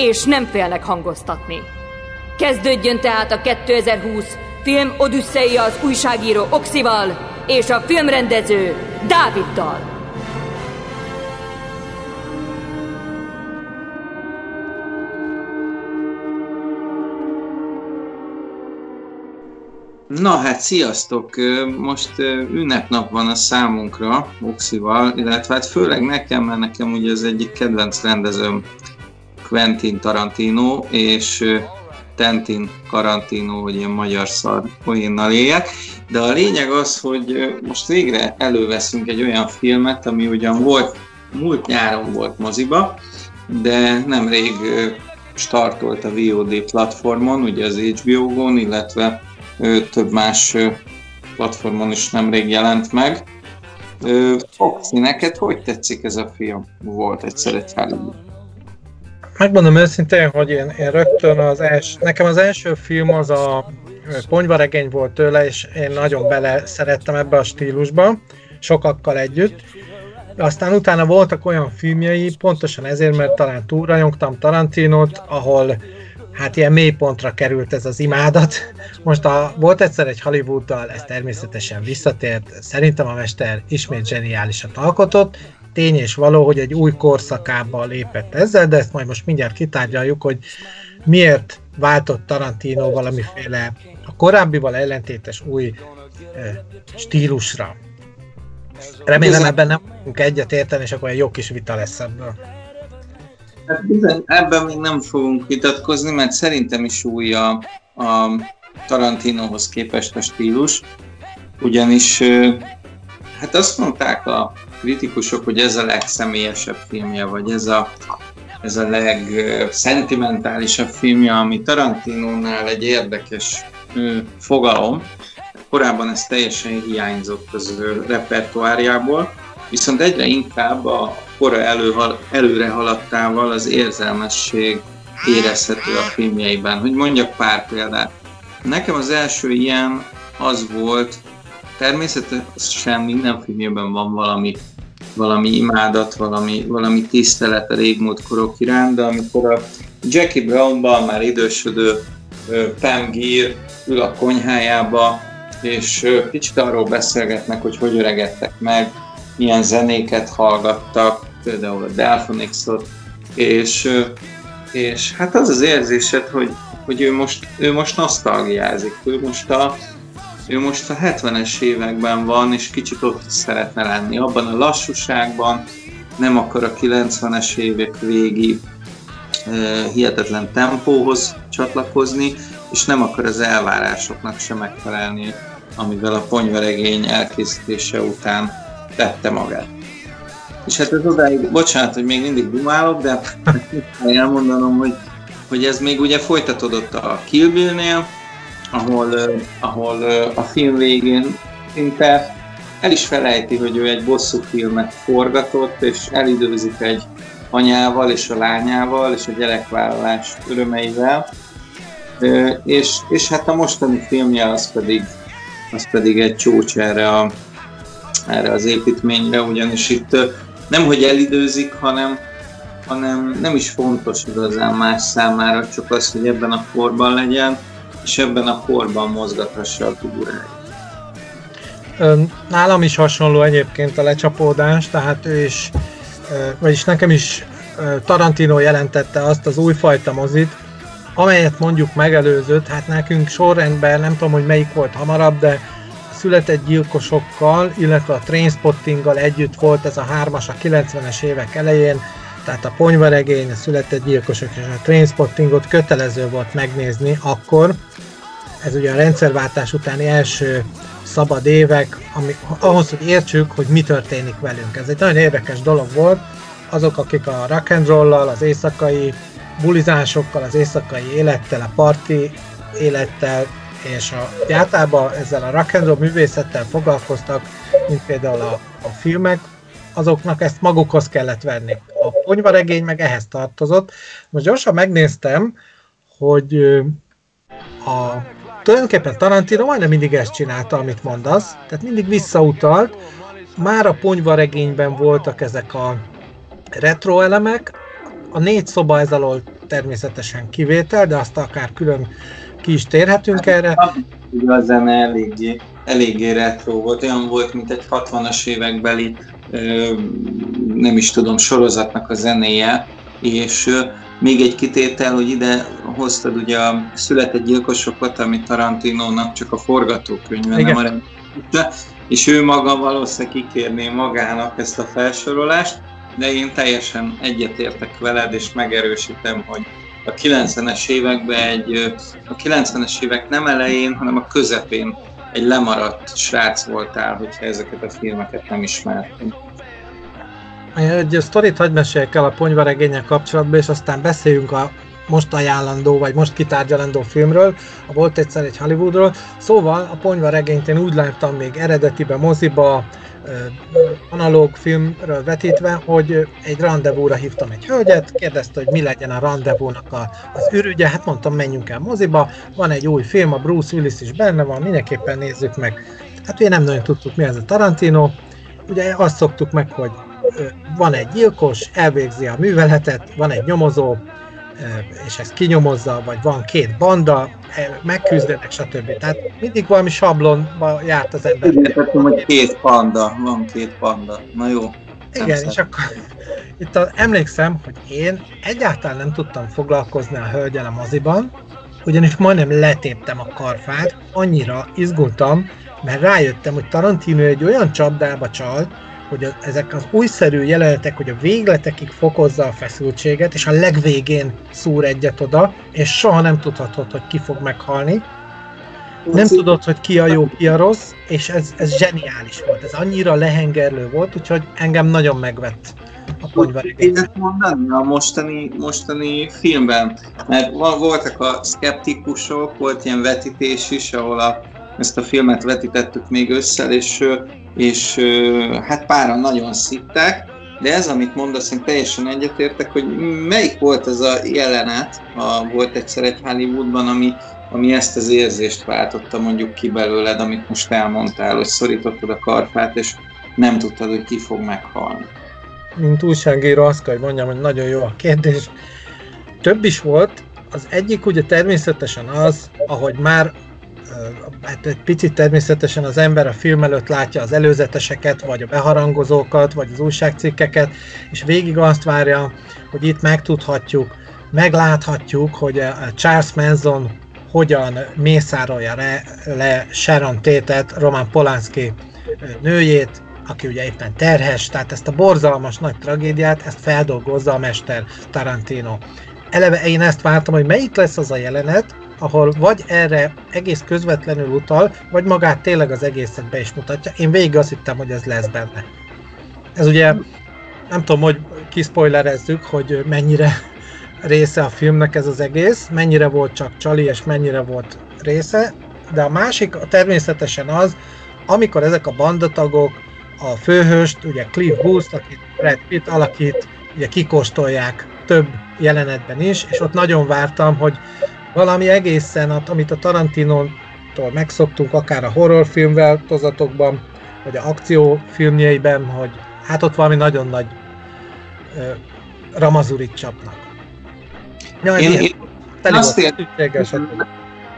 és nem félnek hangoztatni. Kezdődjön tehát a 2020 film Odüsszeia az újságíró Oxival és a filmrendező Dáviddal. Na hát, sziasztok! Most ünnepnap van a számunkra, Oxival, illetve hát főleg nekem, mert nekem ugye az egyik kedvenc rendezőm Quentin Tarantino, és Tentin Tarantino, hogy ilyen magyar szar poénnal éljek. De a lényeg az, hogy most végre előveszünk egy olyan filmet, ami ugyan volt, múlt nyáron volt moziba, de nemrég startolt a VOD platformon, ugye az HBO-gon, illetve több más platformon is nemrég jelent meg. Foxy, neked hogy tetszik ez a film? Volt egyszer egy Hollywood. Megmondom őszintén, hogy én, én rögtön az első, nekem az első film az a ponyvaregény volt tőle, és én nagyon bele szerettem ebbe a stílusba, sokakkal együtt. Aztán utána voltak olyan filmjei, pontosan ezért, mert talán túl rajongtam Tarantinot, ahol hát ilyen mélypontra került ez az imádat. Most a, volt egyszer egy Hollywooddal, ez természetesen visszatért, szerintem a mester ismét zseniálisat alkotott, tény és való, hogy egy új korszakába lépett ezzel, de ezt majd most mindjárt kitárgyaljuk, hogy miért váltott Tarantino valamiféle a korábbival ellentétes új e, stílusra. Remélem ebben nem fogunk egyet érteni, és akkor egy jó kis vita lesz ebből. Hát bizony, ebben még nem fogunk vitatkozni, mert szerintem is új a, a Tarantinohoz képest a stílus, ugyanis hát azt mondták a kritikusok, hogy ez a legszemélyesebb filmje, vagy ez a, ez a legszentimentálisabb filmje, ami Tarantinónál egy érdekes fogalom. Korábban ez teljesen hiányzott az ő repertoárjából, viszont egyre inkább a kora elő, előre haladtával az érzelmesség érezhető a filmjeiben. Hogy mondjak pár példát. Nekem az első ilyen az volt, természetesen minden filmjében van valami, valami imádat, valami, valami tisztelet a régmúlt korok iránt, de amikor a Jackie Brownban már idősödő Pam Gear ül a konyhájába, és kicsit arról beszélgetnek, hogy hogy öregedtek meg, milyen zenéket hallgattak, például a Delphonixot, és, és hát az az érzésed, hogy, hogy ő, most, ő most nosztalgiázik, ő most a, ő most a 70-es években van, és kicsit ott szeretne lenni, abban a lassúságban, nem akar a 90-es évek végi hihetetlen tempóhoz csatlakozni, és nem akar az elvárásoknak sem megfelelni, amivel a ponyvaregény elkészítése után tette magát. És hát ez odáig, bocsánat, hogy még mindig dumálok, de elmondanom, hogy, hogy ez még ugye folytatódott a Kill Bill-nél, ahol, ahol a film végén szinte el is felejti, hogy ő egy bosszú filmet forgatott, és elidőzik egy anyával és a lányával és a gyerekvállalás örömeivel. És, és hát a mostani filmje az pedig, az pedig egy csúcs erre, a, erre az építményre, ugyanis itt nem hogy elidőzik, hanem, hanem nem is fontos igazán más számára, csak az, hogy ebben a korban legyen, és ebben a korban mozgathassa a figuráit. Nálam is hasonló egyébként a lecsapódás, tehát ő is, vagyis nekem is Tarantino jelentette azt az újfajta mozit, amelyet mondjuk megelőzött, hát nekünk sorrendben, nem tudom, hogy melyik volt hamarabb, de született gyilkosokkal, illetve a Trainspottinggal együtt volt ez a hármas a 90-es évek elején, tehát a ponyvaregény, a született gyilkosok és a Trainspottingot kötelező volt megnézni akkor. Ez ugye a rendszerváltás utáni első szabad évek, ami, ahhoz, hogy értsük, hogy mi történik velünk. Ez egy nagyon érdekes dolog volt. Azok, akik a rock and roll az éjszakai bulizásokkal, az éjszakai élettel, a parti élettel, és a, általában ezzel a rock and roll művészettel foglalkoztak, mint például a, a filmek, azoknak ezt magukhoz kellett venni. A ponyvaregény meg ehhez tartozott. Most gyorsan megnéztem, hogy a, tulajdonképpen Tarantino majdnem mindig ezt csinálta, amit mondasz, tehát mindig visszautalt. Már a ponyvaregényben voltak ezek a retro elemek, a négy szoba ez alól természetesen kivétel, de azt akár külön ki is térhetünk erre. A zene eléggé, eléggé retro volt, olyan volt, mint egy 60-as évekbeli nem is tudom, sorozatnak a zenéje, és még egy kitétel, hogy ide hoztad ugye a született gyilkosokat, amit Tarantinónak csak a forgatókönyve Igen. nem a és ő maga valószínűleg kikérné magának ezt a felsorolást, de én teljesen egyetértek veled, és megerősítem, hogy a 90-es években egy, a 90-es évek nem elején, hanem a közepén egy lemaradt srác voltál, hogyha ezeket a filmeket nem ismertem. Egy sztorit hagyd meséljek el a ponyvaregények kapcsolatban, és aztán beszéljünk a most ajánlandó, vagy most kitárgyalandó filmről, a volt egyszer egy Hollywoodról. Szóval a ponyvaregényt én úgy láttam még eredetiben moziba, analóg filmről vetítve, hogy egy rendezvúra hívtam egy hölgyet, kérdezte, hogy mi legyen a rendezvúnak az ürügye, hát mondtam, menjünk el moziba, van egy új film, a Bruce Willis is benne van, mindenképpen nézzük meg. Hát ugye nem nagyon tudtuk, mi ez a Tarantino, ugye azt szoktuk meg, hogy van egy gyilkos, elvégzi a műveletet, van egy nyomozó, és ezt kinyomozza, vagy van két banda, megküzdenek, stb. Tehát mindig valami sablonba járt az ember. Igen, hogy két panda, van két panda. Na jó. Igen, és akkor itt a, emlékszem, hogy én egyáltalán nem tudtam foglalkozni a hölgyel a moziban, ugyanis majdnem letéptem a karfát, annyira izgultam, mert rájöttem, hogy Tarantino egy olyan csapdába csalt, hogy ezek az újszerű jelenetek, hogy a végletekig fokozza a feszültséget, és a legvégén szúr egyet oda, és soha nem tudhatod, hogy ki fog meghalni. Nem tudod, hogy ki a jó, ki a rossz, és ez, ez zseniális volt. Ez annyira lehengerlő volt, úgyhogy engem nagyon megvett a ponyvaregény. mondani a mostani, mostani filmben, mert voltak a szkeptikusok, volt ilyen vetítés is, ahol a, ezt a filmet vetítettük még össze, és és hát páran nagyon szitták, de ez, amit mondasz, én teljesen egyetértek, hogy melyik volt az a jelenet, a, volt egyszer egy Hollywoodban, ami, ami ezt az érzést váltotta mondjuk ki belőled, amit most elmondtál, hogy szorítottad a karfát, és nem tudtad, hogy ki fog meghalni. Mint újságíró azt kell, hogy mondjam, hogy nagyon jó a kérdés. Több is volt, az egyik ugye természetesen az, ahogy már hát egy picit természetesen az ember a film előtt látja az előzeteseket, vagy a beharangozókat, vagy az újságcikkeket, és végig azt várja, hogy itt megtudhatjuk, megláthatjuk, hogy a Charles Manson hogyan mészárolja le, le Sharon Tétet, Roman Polanski nőjét, aki ugye éppen terhes, tehát ezt a borzalmas nagy tragédiát, ezt feldolgozza a mester Tarantino. Eleve én ezt vártam, hogy melyik lesz az a jelenet, ahol vagy erre egész közvetlenül utal, vagy magát tényleg az egészet be is mutatja. Én végig azt hittem, hogy ez lesz benne. Ez ugye, nem tudom, hogy kiszpoilerezzük, hogy mennyire része a filmnek ez az egész, mennyire volt csak Csali, és mennyire volt része, de a másik természetesen az, amikor ezek a bandatagok a főhőst, ugye Cliff Booth, akit Brad Pitt alakít, ugye kikóstolják több jelenetben is, és ott nagyon vártam, hogy valami egészen, amit a Tarantino-tól megszoktunk, akár a horrorfilmvel tozatokban, vagy a akciófilmjeiben, hogy hát ott valami nagyon nagy uh, ramazurit csapnak. Ja, én, én, én, azt ér,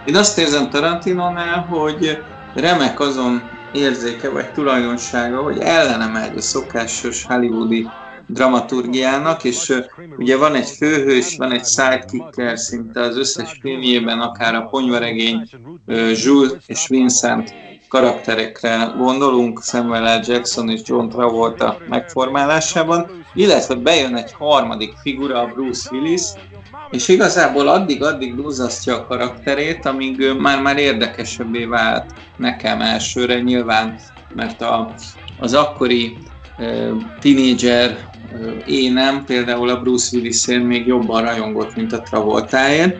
én azt érzem Tarantinonál, hogy remek azon érzéke vagy tulajdonsága, hogy ellene megy a szokásos hollywoodi dramaturgiának, és ugye van egy főhős, van egy sidekicker szinte az összes filmjében, akár a ponyvaregény Jules és Vincent karakterekre gondolunk, Samuel L. Jackson és John Travolta megformálásában, illetve bejön egy harmadik figura, a Bruce Willis, és igazából addig-addig duzzasztja a karakterét, amíg már-már érdekesebbé vált nekem elsőre, nyilván, mert a, az akkori uh, tínédzser énem például a Bruce willis még jobban rajongott, mint a Travoltáért.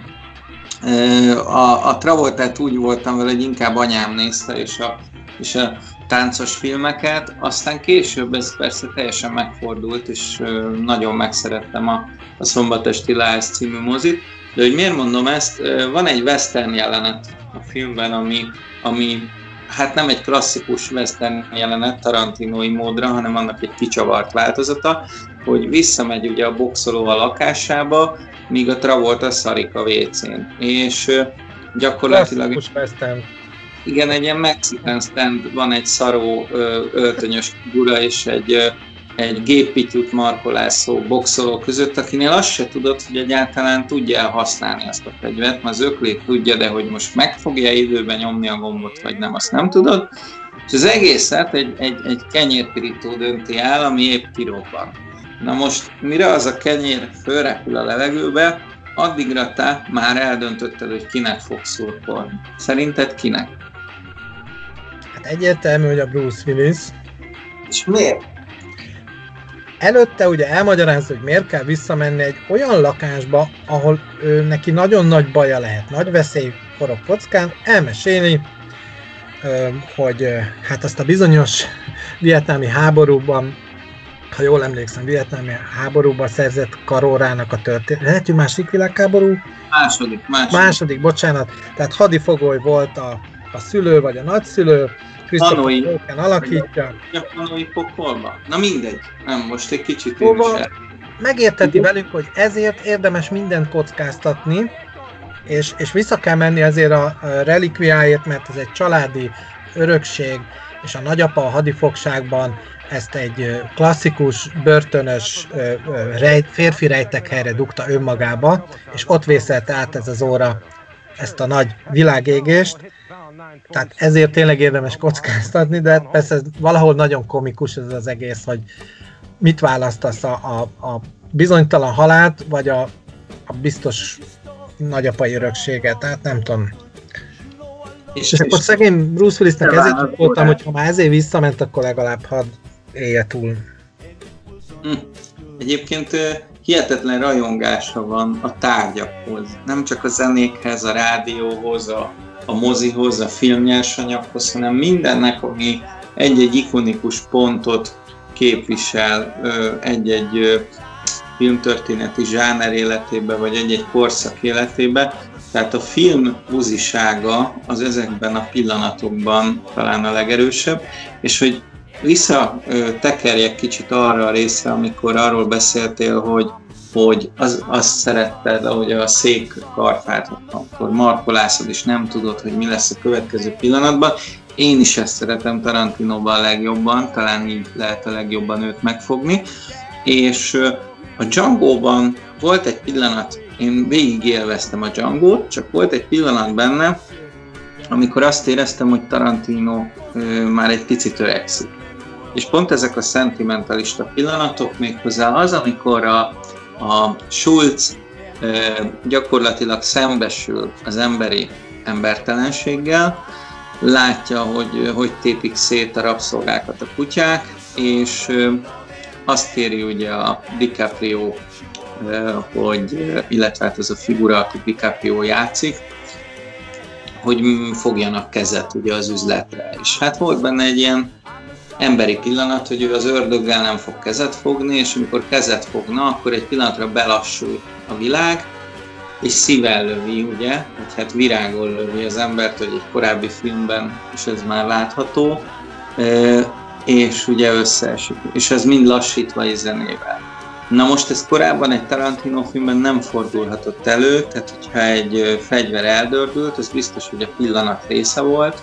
A, a Travoltát úgy voltam vele, hogy inkább anyám nézte, és a, és a táncos filmeket, aztán később ez persze teljesen megfordult, és nagyon megszerettem a, a Szombatesti Láz című mozit. De hogy miért mondom ezt, van egy western jelenet a filmben, ami, ami hát nem egy klasszikus western jelenet tarantinói módra, hanem annak egy kicsavart változata, hogy visszamegy ugye a boxoló a lakásába, míg a Travolta szarik a WC-n. És gyakorlatilag... Klasszikus western igen, egy ilyen Mexican stand, van egy szaró öltönyös figura és egy, egy géppityút markolászó boxoló között, akinél azt se tudod, hogy egyáltalán tudja használni azt a fegyvert, mert az öklét tudja, de hogy most meg fogja időben nyomni a gombot, vagy nem, azt nem tudod. És az egészet egy, egy, egy kenyérpirító dönti el, ami épp kirobban. Na most, mire az a kenyér fölrepül a levegőbe, addigra te már eldöntötted, hogy kinek fogsz szurkolni. Szerinted kinek? Hát egyértelmű, hogy a Bruce Willis. És miért? Előtte ugye elmagyarázza, hogy miért kell visszamenni egy olyan lakásba, ahol ő, neki nagyon nagy baja lehet, nagy veszély forog kockán, elmesélni, hogy hát azt a bizonyos vietnámi háborúban, ha jól emlékszem, vietnámi háborúban szerzett karórának a történet. Lehet, hogy másik világháború? Második, második. Második, bocsánat. Tehát hadifogoly volt a, a szülő vagy a nagyszülő, Hanoi. alakítja. Hanoi pokolba? Na mindegy, nem, most egy kicsit én is el. Megérteti velük, hogy ezért érdemes mindent kockáztatni, és, és vissza kell menni azért a, relikviáért, mert ez egy családi örökség, és a nagyapa a hadifogságban ezt egy klasszikus, börtönös rejt, férfi rejtek helyre dugta önmagába, és ott vészelte át ez az óra ezt a nagy világégést, tehát ezért tényleg érdemes kockáztatni, de persze valahol nagyon komikus ez az egész, hogy mit választasz a, a, a bizonytalan halált, vagy a, a biztos nagyapai örökséget, tehát nem tudom. És, és akkor szegény Bruce Willisnek ezért voltam, hogy ha már ezért visszament, akkor legalább hadd élje túl. Hm. Egyébként hihetetlen rajongása van a tárgyakhoz, nem csak a zenékhez, a rádióhoz, a, a mozihoz, a filmnyersanyaghoz, hanem mindennek, ami egy-egy ikonikus pontot képvisel egy-egy filmtörténeti zsáner életébe, vagy egy-egy korszak életébe. Tehát a film buzisága az ezekben a pillanatokban talán a legerősebb, és hogy visszatekerjek kicsit arra a részre, amikor arról beszéltél, hogy hogy az, azt szeretted, ahogy a szék karfát, akkor markolászod, és nem tudod, hogy mi lesz a következő pillanatban. Én is ezt szeretem Tarantinóban a legjobban, talán így lehet a legjobban őt megfogni. És a Django-ban volt egy pillanat, én végig élveztem a django csak volt egy pillanat benne, amikor azt éreztem, hogy Tarantino már egy picit öregszik. És pont ezek a szentimentalista pillanatok méghozzá az, amikor a, a Schulz gyakorlatilag szembesül az emberi embertelenséggel, látja, hogy hogy tépik szét a rabszolgákat a kutyák, és azt kéri ugye a DiCaprio, hogy, illetve hát az a figura, aki DiCaprio játszik, hogy fogjanak kezet ugye az üzletre. És hát volt benne egy ilyen emberi pillanat, hogy ő az ördöggel nem fog kezet fogni, és amikor kezet fogna, akkor egy pillanatra belassul a világ, és szível lövi, ugye, hogy hát virágol lövi az embert, hogy egy korábbi filmben is ez már látható, és ugye összeesik, és ez mind lassítva és zenével. Na most ez korábban egy Tarantino filmben nem fordulhatott elő, tehát hogyha egy fegyver eldördült, az biztos, hogy a pillanat része volt,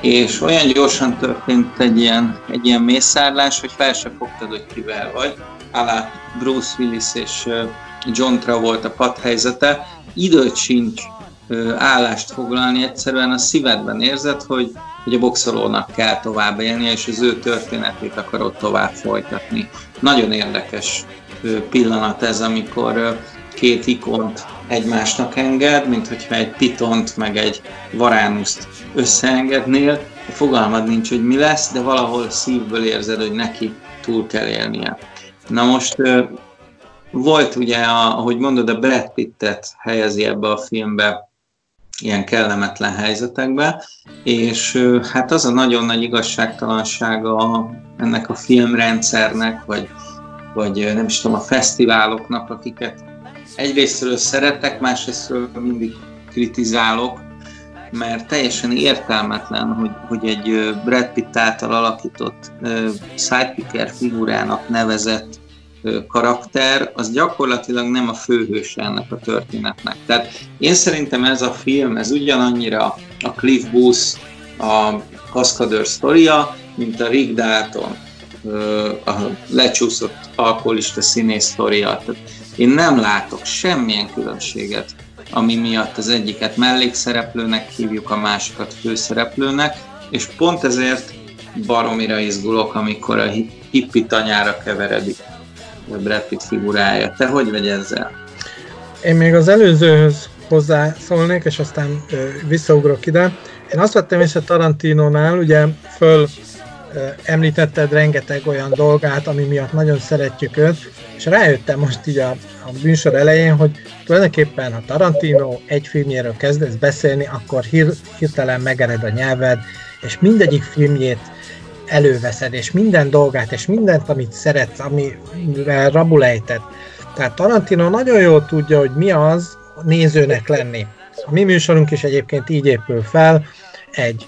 és olyan gyorsan történt egy ilyen, egy ilyen mészárlás, hogy fel se fogtad, hogy kivel vagy. Alá Bruce Willis és John Travolta padhelyzete. Időt sincs állást foglalni, egyszerűen a szívedben érzed, hogy, hogy a boxolónak kell tovább élnie, és az ő történetét akarod tovább folytatni. Nagyon érdekes pillanat ez, amikor két ikont egymásnak enged, mint hogyha egy pitont meg egy varánuszt összeengednél, fogalmad nincs, hogy mi lesz, de valahol szívből érzed, hogy neki túl kell élnie. Na most volt ugye, ahogy mondod, a Brad Pittet helyezi ebbe a filmbe ilyen kellemetlen helyzetekbe, és hát az a nagyon nagy igazságtalansága ennek a filmrendszernek, vagy, vagy nem is tudom, a fesztiváloknak, akiket egyrésztről szeretek, másrésztről mindig kritizálok, mert teljesen értelmetlen, hogy, hogy egy Brad Pitt által alakított sidekicker figurának nevezett karakter, az gyakorlatilag nem a főhős ennek a történetnek. Tehát én szerintem ez a film, ez ugyanannyira a Cliff Booth, a Cascadeur sztoria, mint a Rick Dalton, a lecsúszott alkoholista színész sztoria. Tehát én nem látok semmilyen különbséget, ami miatt az egyiket mellékszereplőnek hívjuk, a másikat főszereplőnek, és pont ezért baromira izgulok, amikor a hippi tanyára keveredik Brad Pitt figurája. Te hogy vagy ezzel? Én még az előzőhöz hozzászólnék, és aztán ö, visszaugrok ide. Én azt vettem észre Tarantinónál, ugye föl említetted rengeteg olyan dolgát, ami miatt nagyon szeretjük őt, és rájöttem most így a, a műsor elején, hogy tulajdonképpen ha Tarantino egy filmjéről kezdesz beszélni, akkor hír, hirtelen megered a nyelved, és mindegyik filmjét előveszed, és minden dolgát, és mindent, amit szeretsz, amire rabulejted. Tehát Tarantino nagyon jól tudja, hogy mi az nézőnek lenni. A mi műsorunk is egyébként így épül fel, egy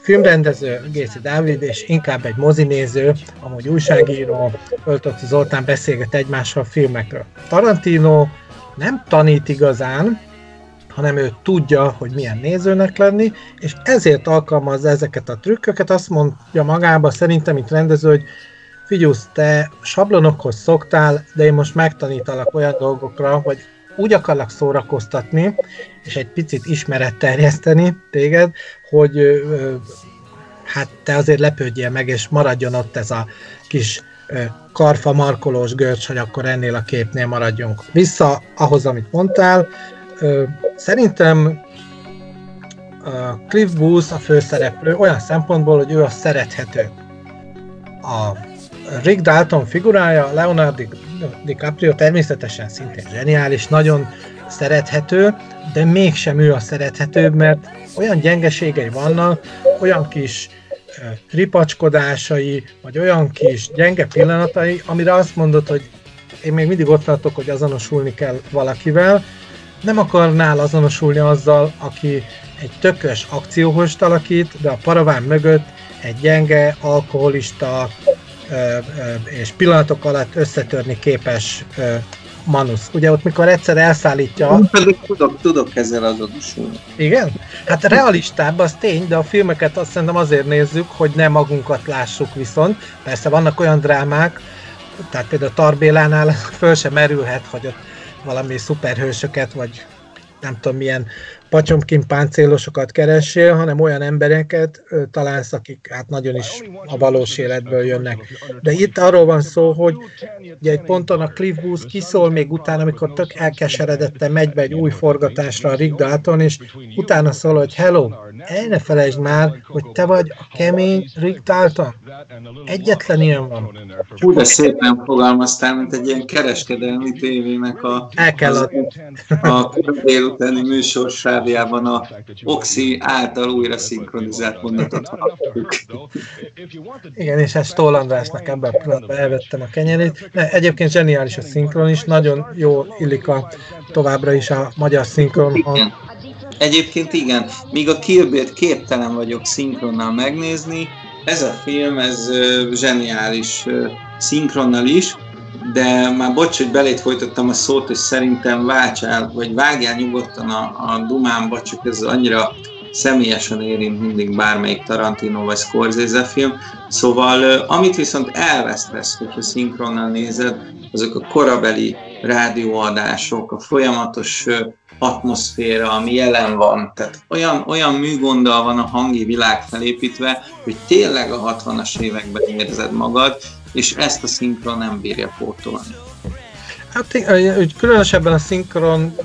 filmrendező, Géci Dávid, és inkább egy mozinéző, amúgy újságíró, Öltötti Zoltán beszélget egymással filmekről. Tarantino nem tanít igazán, hanem ő tudja, hogy milyen nézőnek lenni, és ezért alkalmazza ezeket a trükköket, azt mondja magába szerintem, mint rendező, hogy figyelsz, te sablonokhoz szoktál, de én most megtanítalak olyan dolgokra, hogy úgy akarlak szórakoztatni, és egy picit ismeret terjeszteni téged, hogy hát te azért lepődjél meg, és maradjon ott ez a kis karfa markolós görcs, hogy akkor ennél a képnél maradjunk. Vissza ahhoz, amit mondtál, Szerintem Cliff Booth a főszereplő olyan szempontból, hogy ő a szerethető. A Rick Dalton figurája, Leonardo DiCaprio természetesen szintén zseniális, nagyon szerethető, de mégsem ő a szerethetőbb, mert olyan gyengeségei vannak, olyan kis tripacskodásai, vagy olyan kis gyenge pillanatai, amire azt mondod, hogy én még mindig ott tartok, hogy azonosulni kell valakivel, nem akarnál azonosulni azzal, aki egy tökös akcióhost alakít, de a paraván mögött egy gyenge, alkoholista ö, ö, és pillanatok alatt összetörni képes ö, Manusz. Ugye ott, mikor egyszer elszállítja... Tudok, tudok ezzel azonosulni. Igen? Hát realistább, az tény, de a filmeket azt szerintem azért nézzük, hogy ne magunkat lássuk viszont. Persze vannak olyan drámák, tehát például Tarbélánál föl sem merülhet, hogy ott valami szuperhősöket, vagy nem tudom milyen pacsomkin páncélosokat keressél, hanem olyan embereket találsz, akik hát nagyon is a valós életből jönnek. De itt arról van szó, hogy ugye egy ponton a Cliff Booth kiszól még utána, amikor tök elkeseredette, megy be egy új forgatásra a Rick Dalton, és utána szól, hogy hello, el ne felejtsd már, hogy te vagy a kemény Rick Dalton. Egyetlen ilyen van. Hú, de szépen fogalmaztál, mint egy ilyen kereskedelmi tévének a, El kell adni. a délutáni műsorsá Skandinaviában a Oxi által újra szinkronizált mondatot hallottuk. Igen, és ezt Stól Andrásnak ebben a pillanatban elvettem a kenyerét. De egyébként zseniális a szinkron is, nagyon jó illik a továbbra is a magyar szinkron. Igen. Egyébként igen, míg a Kill Bill-t képtelen vagyok szinkronnal megnézni, ez a film, ez zseniális szinkronnal is, de már bocs, hogy belét folytattam a szót, és szerintem váltsál, vagy vágjál nyugodtan a, a dumámba, csak ez annyira személyesen érint mindig bármelyik Tarantino vagy Scorsese film. Szóval amit viszont elvesztesz, hogyha szinkronnal nézed, azok a korabeli rádióadások, a folyamatos atmoszféra, ami jelen van. Tehát olyan, olyan műgonddal van a hangi világ felépítve, hogy tényleg a 60-as években érzed magad, és ezt a szinkron nem bírja pótolni. Hát hogy különösebben a szinkron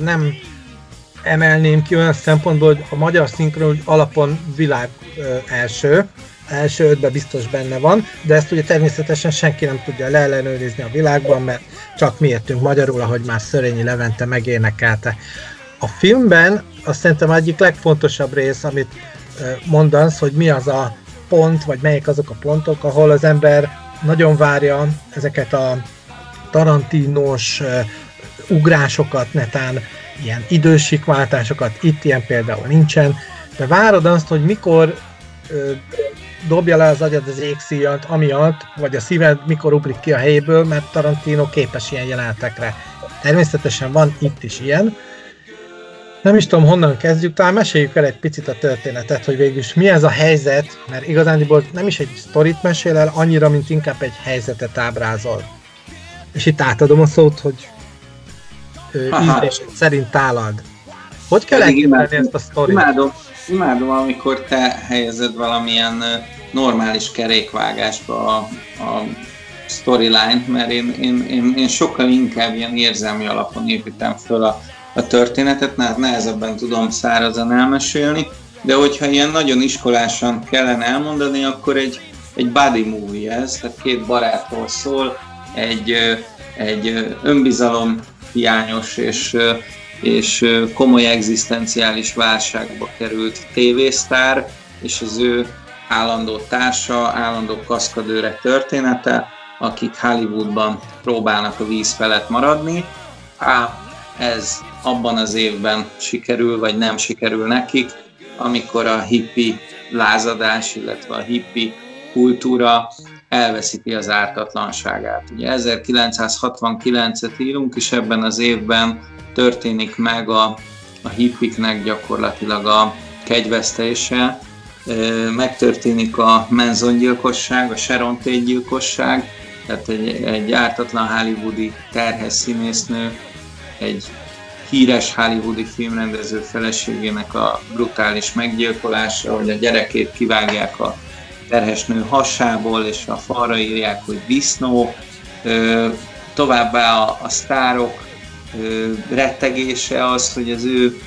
nem emelném ki olyan szempontból, hogy a magyar szinkron alapon világ első, első ötbe biztos benne van, de ezt ugye természetesen senki nem tudja leellenőrizni a világban, mert csak mi értünk magyarul, ahogy már Szörényi Levente megénekelte. A filmben azt szerintem egyik legfontosabb rész, amit mondasz, hogy mi az a pont, vagy melyik azok a pontok, ahol az ember nagyon várja ezeket a tarantinos ugrásokat, netán ilyen idősikváltásokat, itt ilyen például nincsen, de várod azt, hogy mikor uh, dobja le az agyad az égszíjat, amiatt, vagy a szíved mikor ugrik ki a helyéből, mert Tarantino képes ilyen jelenetekre. Természetesen van itt is ilyen, nem is tudom, honnan kezdjük, talán meséljük el egy picit a történetet, hogy végül mi ez a helyzet, mert igazándiból nem is egy sztorit mesél el, annyira, mint inkább egy helyzetet ábrázol. És itt átadom a szót, hogy ízlés szerint tálad. Hogy kell elképzelni ezt a sztorit? Imádom, imádom, amikor te helyezed valamilyen normális kerékvágásba a, a storyline, mert én, én, én, én sokkal inkább ilyen érzelmi alapon építem föl a a történetet, mert nehezebben tudom szárazan elmesélni, de hogyha ilyen nagyon iskolásan kellene elmondani, akkor egy, egy body movie ez, tehát két barátról szól, egy, egy önbizalom hiányos és, és komoly egzisztenciális válságba került tévésztár, és az ő állandó társa, állandó kaszkadőre története, akik Hollywoodban próbálnak a víz felett maradni. Á, ez abban az évben sikerül, vagy nem sikerül nekik, amikor a hippi lázadás, illetve a hippi kultúra elveszíti az ártatlanságát. Ugye 1969-et írunk, és ebben az évben történik meg a, a hippiknek gyakorlatilag a kegyvesztése, megtörténik a Manson a Sharon Tate gyilkosság, tehát egy, egy ártatlan hollywoodi terhes színésznő egy híres hollywoodi filmrendező feleségének a brutális meggyilkolása, hogy a gyerekét kivágják a terhesnő hasából, és a falra írják, hogy disznó. Továbbá a, a sztárok rettegése az, hogy az ő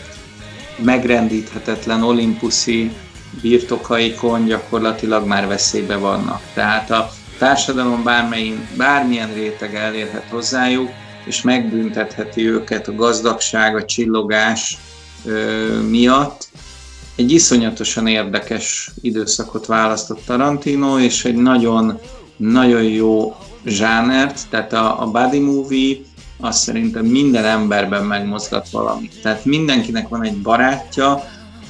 megrendíthetetlen olimpuszi birtokaikon gyakorlatilag már veszélybe vannak. Tehát a társadalom bármelyen, bármilyen réteg elérhet hozzájuk, és megbüntetheti őket a gazdagság, a csillogás miatt. Egy iszonyatosan érdekes időszakot választott Tarantino, és egy nagyon, nagyon jó zsánert, tehát a, a body movie azt szerintem minden emberben megmozgat valamit. Tehát mindenkinek van egy barátja,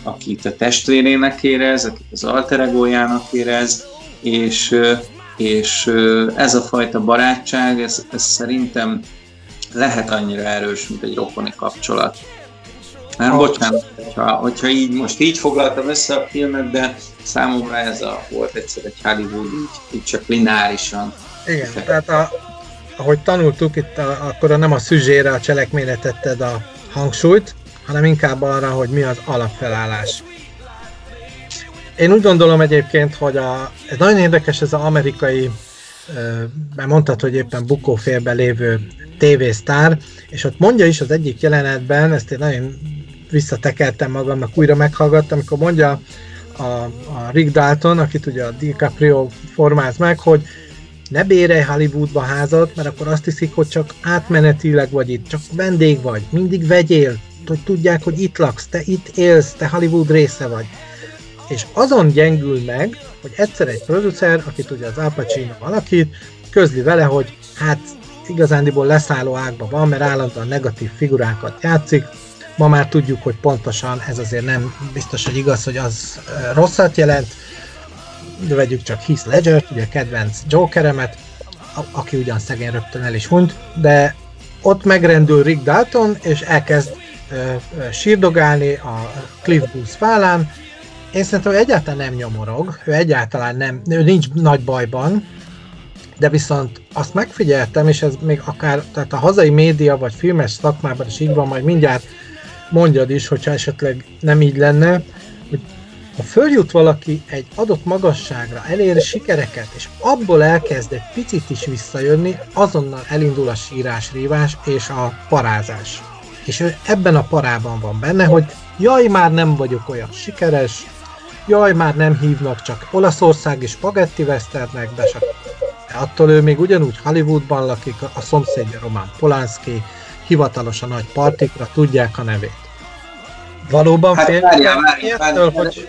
akit a testvérének érez, akit az alteregójának érez, és, és ez a fajta barátság, ez, ez szerintem lehet annyira erős, mint egy rokoni kapcsolat. Nem, oh. bocsánat, hogyha, hogyha így, most így foglaltam össze a filmet, de számomra ez a, volt egyszer egy Hollywood, így, így csak lineárisan. Igen, fel. tehát a, ahogy tanultuk, itt a, akkor nem a szüzsére, a cselekményre tetted a hangsúlyt, hanem inkább arra, hogy mi az alapfelállás. Én úgy gondolom egyébként, hogy a, ez nagyon érdekes ez az amerikai, mert mondtad, hogy éppen bukófélben lévő tévésztár, és ott mondja is az egyik jelenetben, ezt én nagyon visszatekertem magamnak, újra meghallgattam, amikor mondja a, a Rick Dalton, akit ugye a DiCaprio formáz meg, hogy ne bérelj Hollywoodba házat, mert akkor azt hiszik, hogy csak átmenetileg vagy itt, csak vendég vagy, mindig vegyél, hogy tudják, hogy itt laksz, te itt élsz, te Hollywood része vagy. És azon gyengül meg, hogy egyszer egy producer, akit ugye az Al Pacino alakít, közli vele, hogy hát igazándiból leszálló ágban van, mert állandóan negatív figurákat játszik. Ma már tudjuk, hogy pontosan ez azért nem biztos, hogy igaz, hogy az rosszat jelent. De vegyük csak Heath ledger ugye kedvenc Jokeremet, aki ugyan szegény rögtön el is hunyt, de ott megrendül Rick Dalton, és elkezd ö, ö, sírdogálni a Cliff Booth vállán. Én szerintem ő egyáltalán nem nyomorog, ő egyáltalán nem, ő nincs nagy bajban, de viszont azt megfigyeltem, és ez még akár tehát a hazai média vagy filmes szakmában is így van, majd mindjárt mondjad is, hogyha esetleg nem így lenne, hogy ha följut valaki egy adott magasságra, elér sikereket, és abból elkezd egy picit is visszajönni, azonnal elindul a sírás, rívás és a parázás. És ő ebben a parában van benne, hogy jaj, már nem vagyok olyan sikeres, jaj, már nem hívnak csak olaszországi spagetti westernekbe, csak attól ő még ugyanúgy Hollywoodban lakik, a szomszédja Roman Polanski, hivatalosan nagy partikra tudják a nevét. Valóban hát, várjál, várjál, várjál, hogy...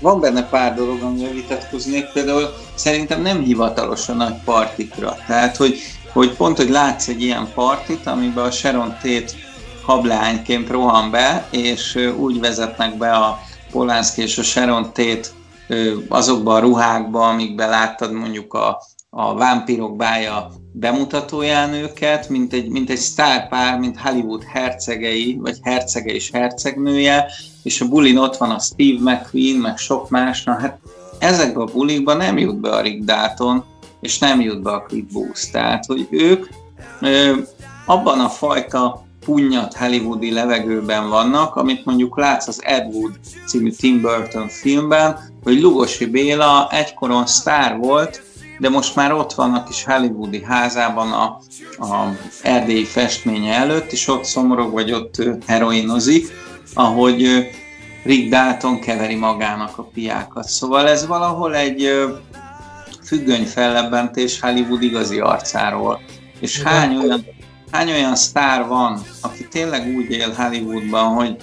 Van benne pár dolog, amivel vitatkoznék, például szerintem nem hivatalos a nagy partikra. Tehát, hogy, hogy pont, hogy látsz egy ilyen partit, amiben a Sharon Tate hablányként rohan be, és úgy vezetnek be a Polanski és a Sharon Tate azokba a ruhákba, amikben láttad mondjuk a, a Vámpírok bája bemutatóján őket, mint egy, mint egy sztárpár, mint Hollywood hercegei, vagy hercege és hercegnője, és a bulin ott van a Steve McQueen, meg sok más, na hát ezekben a bulikban nem jut be a Rick Dalton, és nem jut be a Cliff Booth. Tehát, hogy ők ö, abban a fajta punnyat hollywoodi levegőben vannak, amit mondjuk látsz az Ed Wood című Tim Burton filmben, hogy Lugosi Béla egykoron sztár volt, de most már ott van a kis hollywoodi házában a, a erdélyi festménye előtt, és ott szomorog, vagy ott heroinozik, ahogy Rick Dalton keveri magának a piákat. Szóval ez valahol egy függöny fellebbentés Hollywood igazi arcáról. És hány olyan, hány olyan sztár van, aki tényleg úgy él Hollywoodban, hogy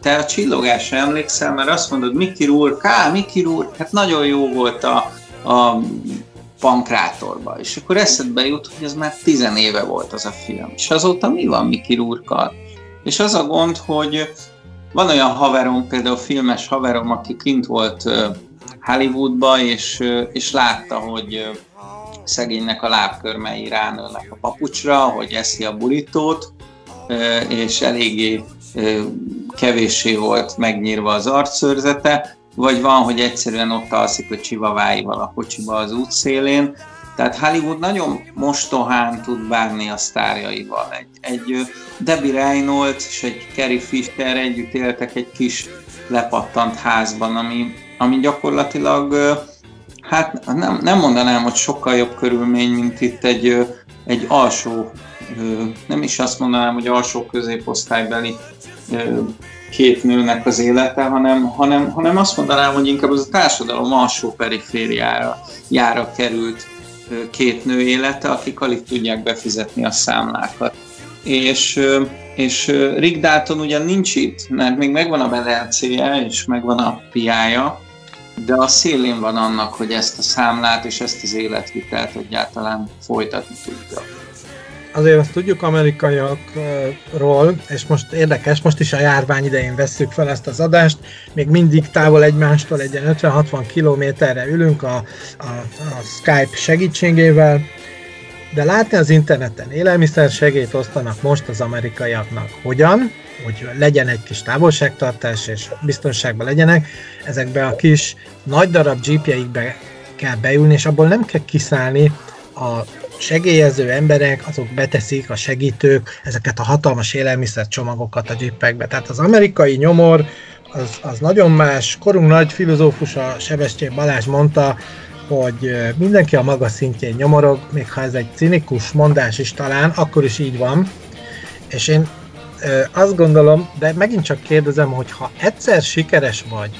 te a csillogásra emlékszel, mert azt mondod, Mickey Rourke, á, Mickey Rourke, hát nagyon jó volt a, a pankrátorba. És akkor eszedbe jut, hogy ez már tizen éve volt az a film. És azóta mi van Miki Rurkal? És az a gond, hogy van olyan haverom, például filmes haverom, aki kint volt Hollywoodba, és, és látta, hogy szegénynek a lábkörmei ránőnek a papucsra, hogy eszi a burítót, és eléggé kevéssé volt megnyírva az arcszőrzete, vagy van, hogy egyszerűen ott alszik a csivaváival a kocsiba az útszélén. Tehát Hollywood nagyon mostohán tud bánni a sztárjaival. Egy, egy Debbie Reynolds és egy Carrie Fisher együtt éltek egy kis lepattant házban, ami, ami gyakorlatilag, hát nem, nem mondanám, hogy sokkal jobb körülmény, mint itt egy, egy alsó, nem is azt mondanám, hogy alsó középosztálybeli két nőnek az élete, hanem, hanem, hanem azt mondanám, hogy inkább az a társadalom alsó perifériára jára került két nő élete, akik alig tudják befizetni a számlákat. És, és Rick Dalton ugyan nincs itt, mert még megvan a bedelcéje, és megvan a piája, de a szélén van annak, hogy ezt a számlát és ezt az életvitelt egyáltalán folytatni tudja. Azért azt tudjuk amerikaiakról, és most érdekes, most is a járvány idején vesszük fel ezt az adást, még mindig távol egymástól egy 50-60 kilométerre ülünk a, a, a Skype segítségével, de látni az interneten élelmiszer segélyt osztanak most az amerikaiaknak. Hogyan? Hogy legyen egy kis távolságtartás és biztonságban legyenek. Ezekbe a kis nagy darab jeepjeikbe kell beülni, és abból nem kell kiszállni a segélyező emberek, azok beteszik, a segítők, ezeket a hatalmas élelmiszer csomagokat a jippekbe. Tehát az amerikai nyomor az, az nagyon más. Korunk nagy filozófusa Sebestyén Balázs mondta, hogy mindenki a maga szintjén nyomorog, még ha ez egy cinikus mondás is talán, akkor is így van. És én azt gondolom, de megint csak kérdezem, hogy ha egyszer sikeres vagy,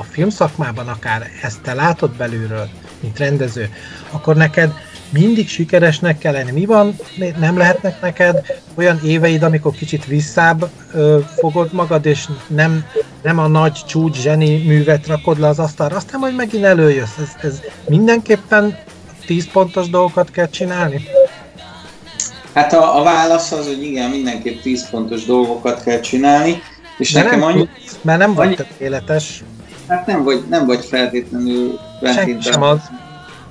a filmszakmában akár ezt te látod belülről, mint rendező, akkor neked mindig sikeresnek kell lenni. Mi van, nem lehetnek neked olyan éveid, amikor kicsit visszább ö, fogod magad, és nem, nem a nagy csúcs zseni művet rakod le az asztalra, aztán majd megint előjössz. Ez, ez mindenképpen 10 pontos dolgokat kell csinálni? Hát a, a válasz az, hogy igen, mindenképp 10 pontos dolgokat kell csinálni, és De nekem nem, annyi... Mert nem vagy annyi... tökéletes. Hát nem vagy, nem vagy feltétlenül, feltétlenül sem az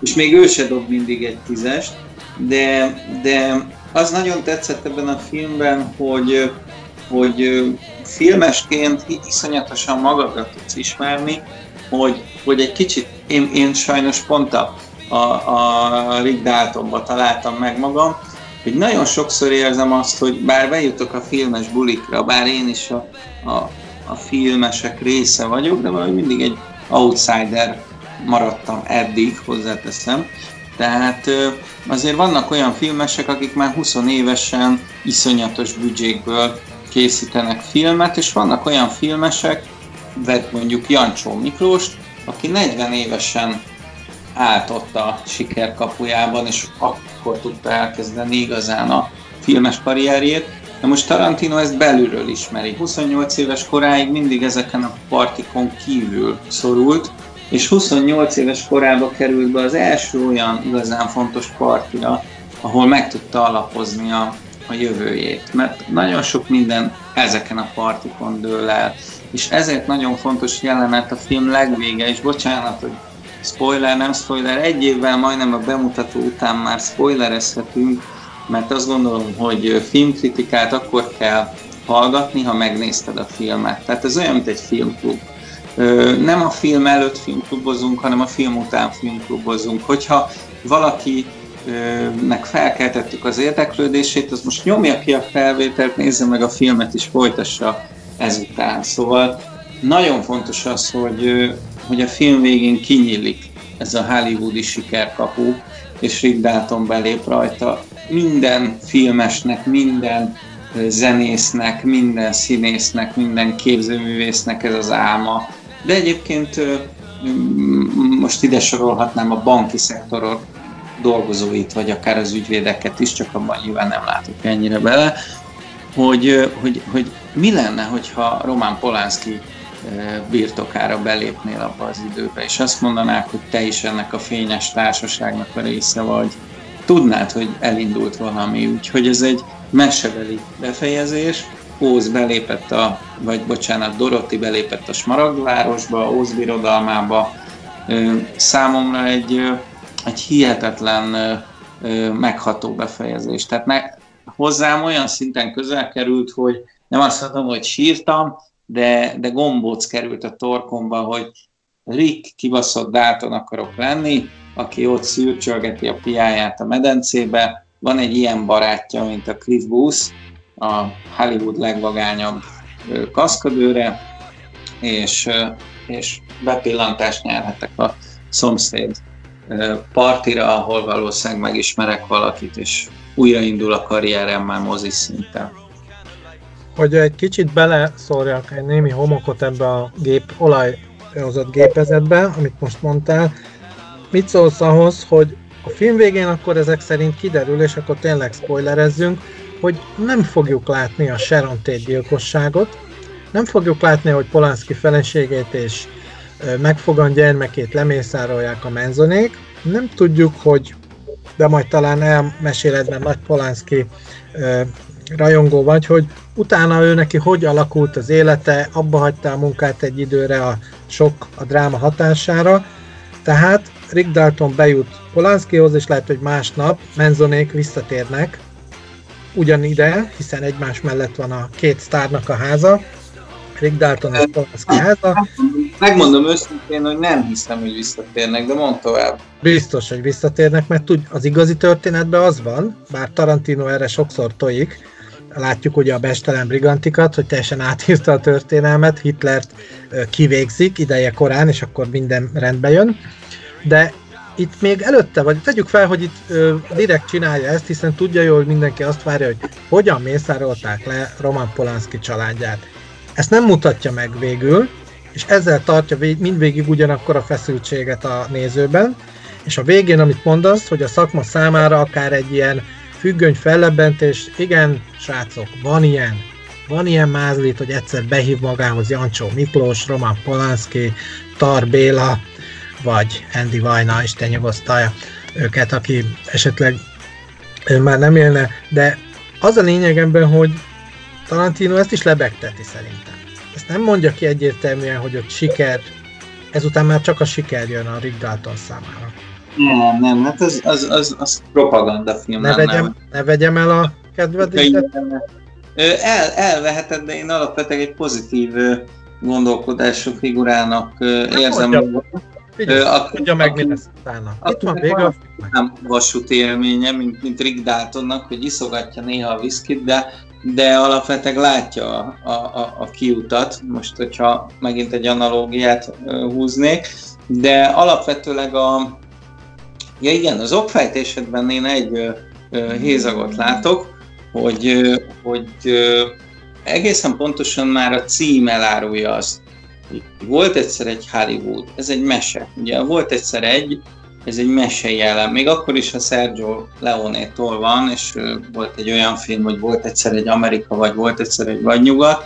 és még ő se dob mindig egy tízest, de, de az nagyon tetszett ebben a filmben, hogy, hogy filmesként iszonyatosan magadra tudsz ismerni, hogy, hogy egy kicsit, én, én sajnos pont a, a, a Rick Daltonba találtam meg magam, hogy nagyon sokszor érzem azt, hogy bár bejutok a filmes bulikra, bár én is a, a, a filmesek része vagyok, de valahogy mindig egy outsider maradtam eddig, hozzáteszem. Tehát azért vannak olyan filmesek, akik már 20 évesen iszonyatos büdzsékből készítenek filmet, és vannak olyan filmesek, vett mondjuk Jancsó Miklós, aki 40 évesen állt ott a siker kapujában, és akkor tudta elkezdeni igazán a filmes karrierjét. De most Tarantino ezt belülről ismeri. 28 éves koráig mindig ezeken a partikon kívül szorult, és 28 éves korába került be az első olyan igazán fontos partira, ahol meg tudta alapozni a, a jövőjét. Mert nagyon sok minden ezeken a partikon dől el. És ezért nagyon fontos jelenet a film legvége, és bocsánat, hogy spoiler, nem spoiler, egy évvel majdnem a bemutató után már spoilerezhetünk, mert azt gondolom, hogy filmkritikát akkor kell hallgatni, ha megnézted a filmet. Tehát ez olyan, mint egy filmklub. Nem a film előtt filmklubozunk, hanem a film után filmklubozunk. Hogyha valaki nek felkeltettük az érdeklődését, az most nyomja ki a felvételt, nézze meg a filmet és folytassa ezután. Szóval nagyon fontos az, hogy, hogy a film végén kinyílik ez a hollywoodi sikerkapu, és Rick Dalton belép rajta. Minden filmesnek, minden zenésznek, minden színésznek, minden képzőművésznek ez az álma. De egyébként most ide sorolhatnám a banki szektorot, dolgozóit, vagy akár az ügyvédeket is, csak abban nyilván nem látok ennyire bele, hogy, hogy, hogy mi lenne, hogyha Roman Polanski birtokára belépnél abba az időbe, és azt mondanák, hogy te is ennek a fényes társaságnak a része vagy. Tudnád, hogy elindult valami, úgyhogy ez egy mesebeli befejezés. Óz belépett a, vagy bocsánat, Doroti belépett a Smaragdvárosba, Óz birodalmába. Számomra egy egy hihetetlen megható befejezés. Tehát ne, hozzám olyan szinten közel került, hogy nem azt mondom, hogy sírtam, de, de gombóc került a torkomba, hogy Rick kibaszott Dalton akarok lenni, aki ott szürcsölgeti a piáját a medencébe. Van egy ilyen barátja, mint a Cliff Booth, a Hollywood legvagányabb kaszkadőre, és, és bepillantást nyerhetek a szomszéd partira, ahol valószínűleg megismerek valakit, és újraindul a karrierem már mozis szinten. Hogy egy kicsit beleszórjak egy némi homokot ebbe a gép, olajozott gépezetbe, amit most mondtál, mit szólsz ahhoz, hogy a film végén akkor ezek szerint kiderül, és akkor tényleg spoilerezzünk, hogy nem fogjuk látni a Sharon Tate gyilkosságot, nem fogjuk látni, hogy Polanski feleségét és megfogan gyermekét lemészárolják a menzonék. Nem tudjuk, hogy de majd talán elmeséled, mert Nagy Polánszki rajongó vagy, hogy utána ő neki hogy alakult az élete, abba hagyta a munkát egy időre a sok a dráma hatására, tehát Rick Dalton bejut Polanskihoz, és lehet, hogy másnap menzonék visszatérnek ugyanide, hiszen egymás mellett van a két sztárnak a háza, Rick Dalton és Polanski háza. Megmondom őszintén, hogy nem hiszem, hogy visszatérnek, de mondd tovább. Biztos, hogy visszatérnek, mert tud, az igazi történetben az van, bár Tarantino erre sokszor tojik, látjuk ugye a Bestelen Brigantikat, hogy teljesen átírta a történelmet, Hitlert kivégzik ideje korán, és akkor minden rendbe jön. De itt még előtte, vagy tegyük fel, hogy itt ö, direkt csinálja ezt, hiszen tudja jól, hogy mindenki azt várja, hogy hogyan mészárolták le Roman Polanski családját. Ezt nem mutatja meg végül, és ezzel tartja vég, mindvégig ugyanakkor a feszültséget a nézőben, és a végén, amit mondasz, hogy a szakma számára akár egy ilyen függöny fellebbentés, igen, srácok, van ilyen, van ilyen mázlit, hogy egyszer behív magához Jancsó Miklós, Roman Polanski, Tar Béla, vagy Andy Vajna, Isten nyugosztalja őket, aki esetleg már nem élne, de az a lényeg ebben, hogy Tarantino ezt is lebegteti szerintem. Ezt nem mondja ki egyértelműen, hogy ott siker, ezután már csak a siker jön a Rick Dalton számára. Nem, nem, hát az, az, az, az propaganda film. Ne vegyem, nem. ne vegyem el a kedvedet. El, elveheted, de én alapvetően egy pozitív gondolkodású figurának érzem. Mondja, Figyelj, meg, mi lesz utána. Itt van vége a Nem vasúti élménye, mint, mint Rick Daltonnak, hogy iszogatja néha a viszkit, de de alapvetően látja a, a, a kiutat, most hogyha megint egy analógiát húznék, de alapvetőleg a, ja igen, az okfejtésedben én egy hézagot látok, hogy, hogy egészen pontosan már a cím elárulja azt, volt egyszer egy Hollywood, ez egy mese. Ugye volt egyszer egy, ez egy mese jelen. Még akkor is, ha Sergio Leone-tól van, és volt egy olyan film, hogy volt egyszer egy Amerika, vagy volt egyszer egy vagy nyugat,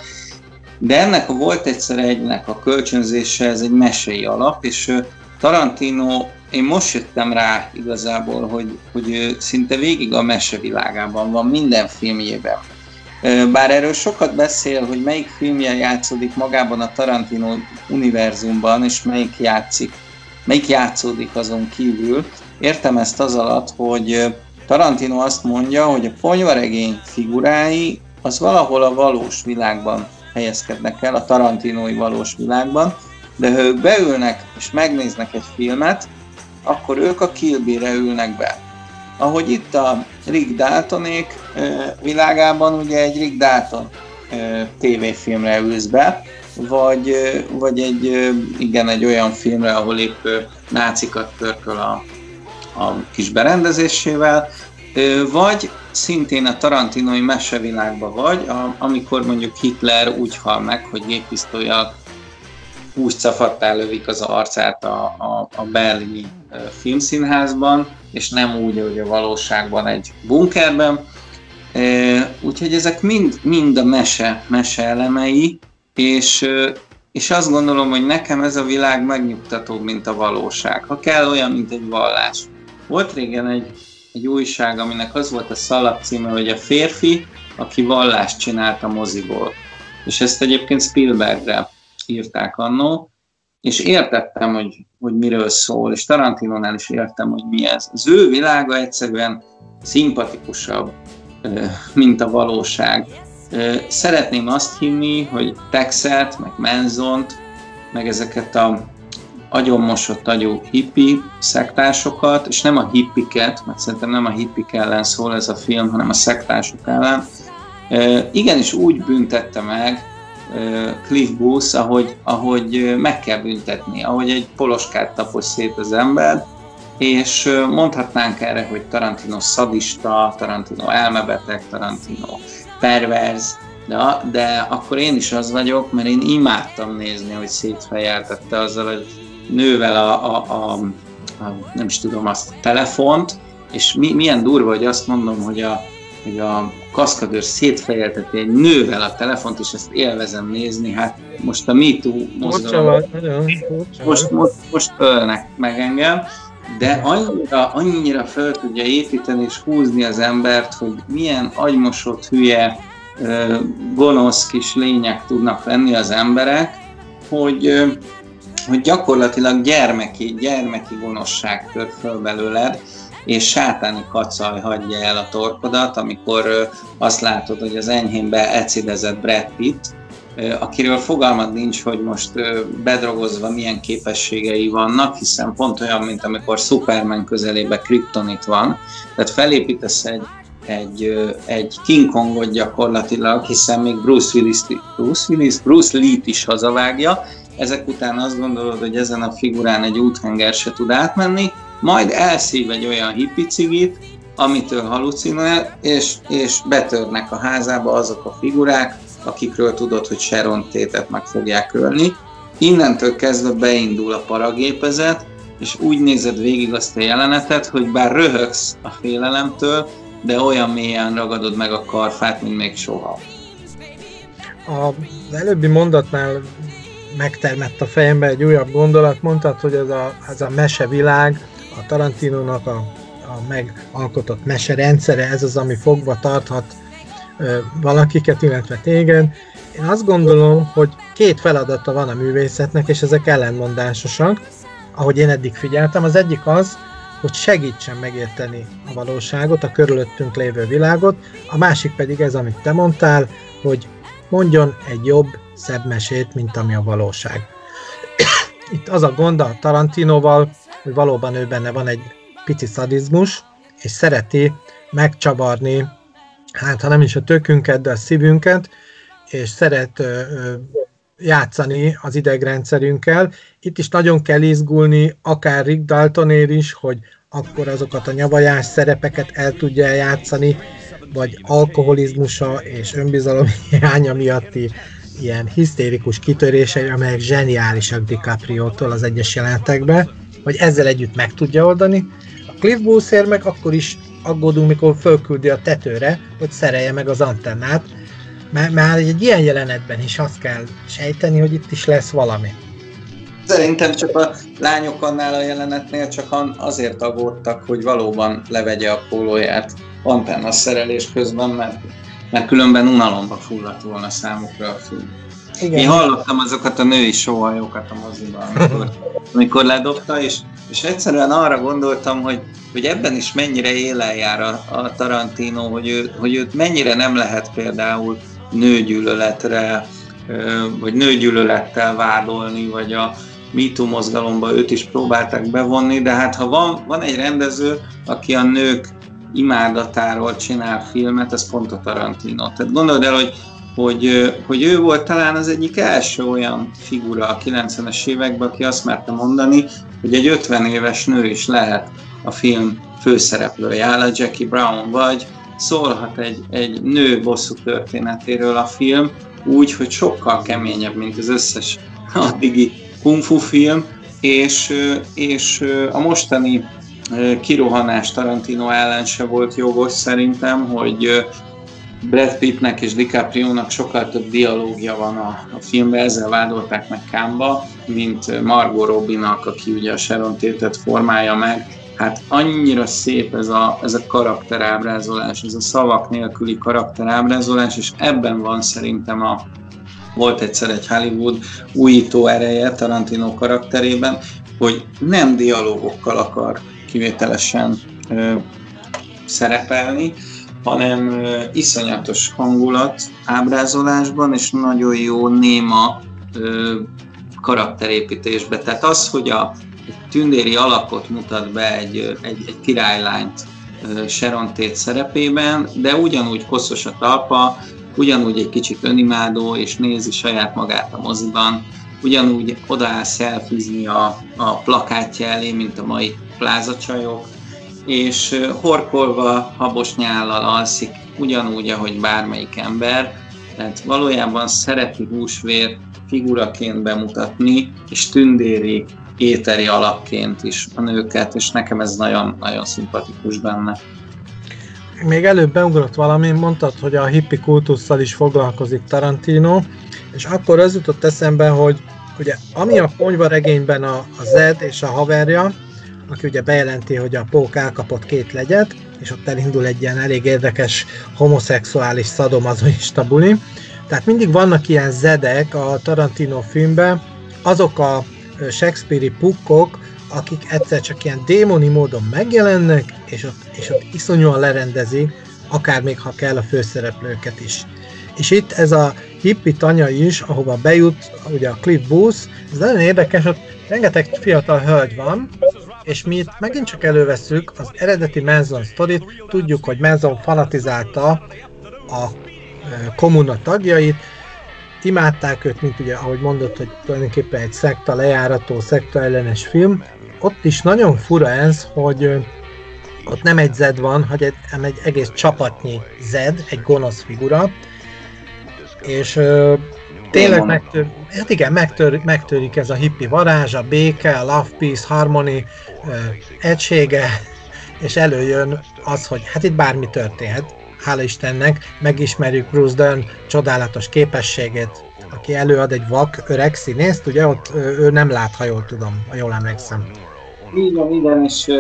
de ennek a volt egyszer egynek a kölcsönzése, ez egy mesei alap, és Tarantino, én most jöttem rá igazából, hogy, hogy szinte végig a mesevilágában van minden filmjében. Bár erről sokat beszél, hogy melyik filmje játszódik magában a Tarantino univerzumban, és melyik játszik, melyik játszódik azon kívül, értem ezt az alatt, hogy Tarantino azt mondja, hogy a ponyvaregény figurái az valahol a valós világban helyezkednek el, a tarantinói valós világban, de ha ők beülnek és megnéznek egy filmet, akkor ők a Kill ülnek be. Ahogy itt a Rick Daltonék világában ugye egy Rick Dalton tévéfilmre ülsz be, vagy, vagy egy, igen, egy olyan filmre, ahol épp nácikat pörköl a, a kis berendezésével, vagy szintén a tarantinoi mesevilágban vagy, amikor mondjuk Hitler úgy hal meg, hogy géppisztolyjal úgy cafattál lövik az arcát a, a, a berlini filmszínházban, és nem úgy, hogy a valóságban egy bunkerben. Úgyhogy ezek mind, mind a mese, mese elemei, és, és azt gondolom, hogy nekem ez a világ megnyugtatóbb, mint a valóság. Ha kell, olyan, mint egy vallás. Volt régen egy, egy újság, aminek az volt a szalap címe, hogy a férfi, aki vallást csinált a moziból. És ezt egyébként Spielbergre írták annó, és értettem, hogy, hogy miről szól, és Tarantinonál is értem, hogy mi ez. Az ő világa egyszerűen szimpatikusabb, mint a valóság. Szeretném azt hinni, hogy Texet, meg Menzont, meg ezeket a agyonmosott agyú hippi szektásokat, és nem a hippiket, mert szerintem nem a hippik ellen szól ez a film, hanem a szektások ellen, igenis úgy büntette meg Cliff Booth, ahogy, ahogy meg kell büntetni, ahogy egy poloskát tapos szét az ember, és mondhatnánk erre, hogy Tarantino szadista, Tarantino elmebeteg, Tarantino perverz, de, de akkor én is az vagyok, mert én imádtam nézni, hogy szétfejeltette azzal, hogy nővel a, a, a, a nem is tudom azt, a telefont, és mi, milyen durva, hogy azt mondom, hogy a, hogy a kaszkadőr szétfejelteti egy nővel a telefont, és ezt élvezem nézni, hát most a MeToo mozgalom, most, most, most ölnek meg engem, de annyira, annyira fel tudja építeni és húzni az embert, hogy milyen agymosott, hülye, gonosz kis lények tudnak lenni az emberek, hogy, hogy gyakorlatilag gyermeki, gyermeki gonoszság tör föl belőled, és sátáni kacaj hagyja el a torkodat, amikor azt látod, hogy az enyhén beecidezett Brad Pitt, akiről fogalmad nincs, hogy most bedrogozva milyen képességei vannak, hiszen pont olyan, mint amikor Superman közelébe kriptonit van, tehát felépítesz egy, egy, egy King Kongot gyakorlatilag, hiszen még Bruce Willis, Bruce Willis, Bruce Lee-t is hazavágja, ezek után azt gondolod, hogy ezen a figurán egy úthenger se tud átmenni, majd elszív egy olyan hippicigit, amitől halucinál, és, és betörnek a házába azok a figurák, akikről tudod, hogy Sharon tétet meg fogják ölni. Innentől kezdve beindul a paragépezet, és úgy nézed végig azt a jelenetet, hogy bár röhögsz a félelemtől, de olyan mélyen ragadod meg a karfát, mint még soha. Az előbbi mondatnál megtermett a fejembe egy újabb gondolat, mondtad, hogy ez a, ez a mesevilág, a Tarantinónak a, a megalkotott meserendszere, ez az, ami fogva tarthat ö, valakiket, illetve téged. Én azt gondolom, hogy két feladata van a művészetnek, és ezek ellenmondásosak, ahogy én eddig figyeltem. Az egyik az, hogy segítsen megérteni a valóságot, a körülöttünk lévő világot, a másik pedig ez, amit te mondtál, hogy mondjon egy jobb, szebb mesét, mint ami a valóság. Itt az a gond a Tarantinoval, hogy valóban ő benne van egy pici szadizmus, és szereti megcsavarni, hát ha nem is a tökünket, de a szívünket, és szeret ö, ö, játszani az idegrendszerünkkel. Itt is nagyon kell izgulni, akár Rick Daltonér is, hogy akkor azokat a nyavajás szerepeket el tudja játszani, vagy alkoholizmusa és önbizalom hiánya miatti ilyen hisztérikus kitörései, amelyek zseniálisak DiCaprio-tól az egyes jelenetekben, hogy ezzel együtt meg tudja oldani. A Cliff Boothért meg akkor is aggódunk, mikor fölküldi a tetőre, hogy szerelje meg az antennát, mert már egy ilyen jelenetben is azt kell sejteni, hogy itt is lesz valami. Szerintem csak a lányok annál a jelenetnél csak azért aggódtak, hogy valóban levegye a pólóját antenna szerelés közben, mert, mert különben unalomba fulladt volna számukra a film. Igen. Én hallottam azokat a női sóhajókat a moziban, amikor, amikor ledobta, és, és egyszerűen arra gondoltam, hogy, hogy ebben is mennyire élen jár a, a Tarantino, hogy, ő, hogy őt mennyire nem lehet például nőgyűlöletre, vagy nőgyűlölettel vádolni, vagy a MeToo mozgalomba őt is próbálták bevonni, de hát ha van, van egy rendező, aki a nők imádatáról csinál filmet, ez pont a Tarantino. Tehát gondold el, hogy, hogy, hogy ő volt talán az egyik első olyan figura a 90-es években, aki azt merte mondani, hogy egy 50 éves nő is lehet a film főszereplője, a Jackie Brown, vagy szólhat egy, egy nő bosszú történetéről a film, úgy, hogy sokkal keményebb, mint az összes addigi kung fu film, és, és a mostani kirohanás Tarantino ellen se volt jogos szerintem, hogy Brad Pittnek és DiCaprio-nak sokkal több dialógia van a, a filmben, ezzel vádolták meg Kámba, mint Margot Robbie-nak, aki ugye a Sharon Tate-et formálja meg. Hát annyira szép ez a, ez a karakterábrázolás, ez a szavak nélküli karakterábrázolás, és ebben van szerintem a, volt egyszer egy Hollywood újító ereje Tarantino karakterében, hogy nem dialógokkal akar kivételesen ö, szerepelni, hanem iszonyatos hangulat ábrázolásban, és nagyon jó néma karakterépítésbe. Tehát az, hogy a tündéri alakot mutat be egy, egy, egy királylányt Sharon Tate szerepében, de ugyanúgy koszos a talpa, ugyanúgy egy kicsit önimádó, és nézi saját magát a moziban, ugyanúgy odaáll szelfizni a, a plakátja elé, mint a mai plázacsajok, és horkolva habos nyállal alszik, ugyanúgy, ahogy bármelyik ember, tehát valójában szereti húsvér figuraként bemutatni, és tündéri éteri alakként is a nőket, és nekem ez nagyon-nagyon szimpatikus benne. Még előbb beugrott valami, mondtad, hogy a hippi kultusszal is foglalkozik Tarantino, és akkor az jutott eszembe, hogy ugye ami a ponyvaregényben a, a Zed és a haverja, aki ugye bejelenti, hogy a pók elkapott két legyet, és ott elindul egy ilyen elég érdekes homoszexuális szadomazonista buli. Tehát mindig vannak ilyen zedek a Tarantino filmben, azok a Shakespeare-i pukkok, akik egyszer csak ilyen démoni módon megjelennek, és ott, és ott iszonyúan lerendezik, akár még ha kell a főszereplőket is. És itt ez a hippi tanya is, ahova bejut ugye a Cliff Booth, ez nagyon érdekes, ott rengeteg fiatal hölgy van, és mi itt megint csak előveszük az eredeti Manson sztorit, tudjuk, hogy Manson fanatizálta a kommuna tagjait, imádták őt, mint ugye, ahogy mondott, hogy tulajdonképpen egy szekta lejárató, szekta ellenes film. Ott is nagyon fura ez, hogy ott nem egy zed van, hanem egy egész csapatnyi zed, egy gonosz figura, és tényleg megtör, hát igen, megtör, megtörik ez a hippi varázs, a béke, a love, peace, harmony, ö, egysége, és előjön az, hogy hát itt bármi történhet hála Istennek, megismerjük Bruce Dern csodálatos képességét, aki előad egy vak öreg színészt, ugye ott ő nem lát, ha jól tudom, ha jól emlékszem. Igen, igen, és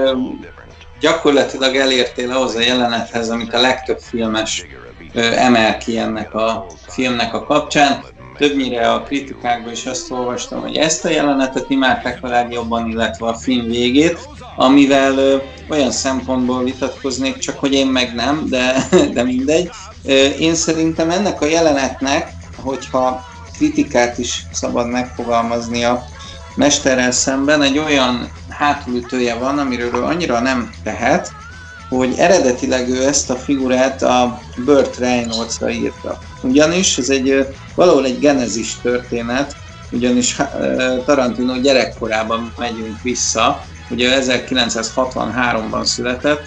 gyakorlatilag elértél ahhoz a jelenethez, amit a legtöbb filmes emel ki ennek a filmnek a kapcsán. Többnyire a kritikákban is azt olvastam, hogy ezt a jelenetet imádták a legjobban, illetve a film végét, amivel ö, olyan szempontból vitatkoznék, csak hogy én meg nem, de, de mindegy. Ö, én szerintem ennek a jelenetnek, hogyha kritikát is szabad megfogalmazni a mesterrel szemben, egy olyan hátulütője van, amiről annyira nem tehet, hogy eredetileg ő ezt a figurát a Burt Reynolds-ra írta. Ugyanis ez egy valahol egy genezis történet, ugyanis Tarantino gyerekkorában megyünk vissza, ugye 1963-ban született,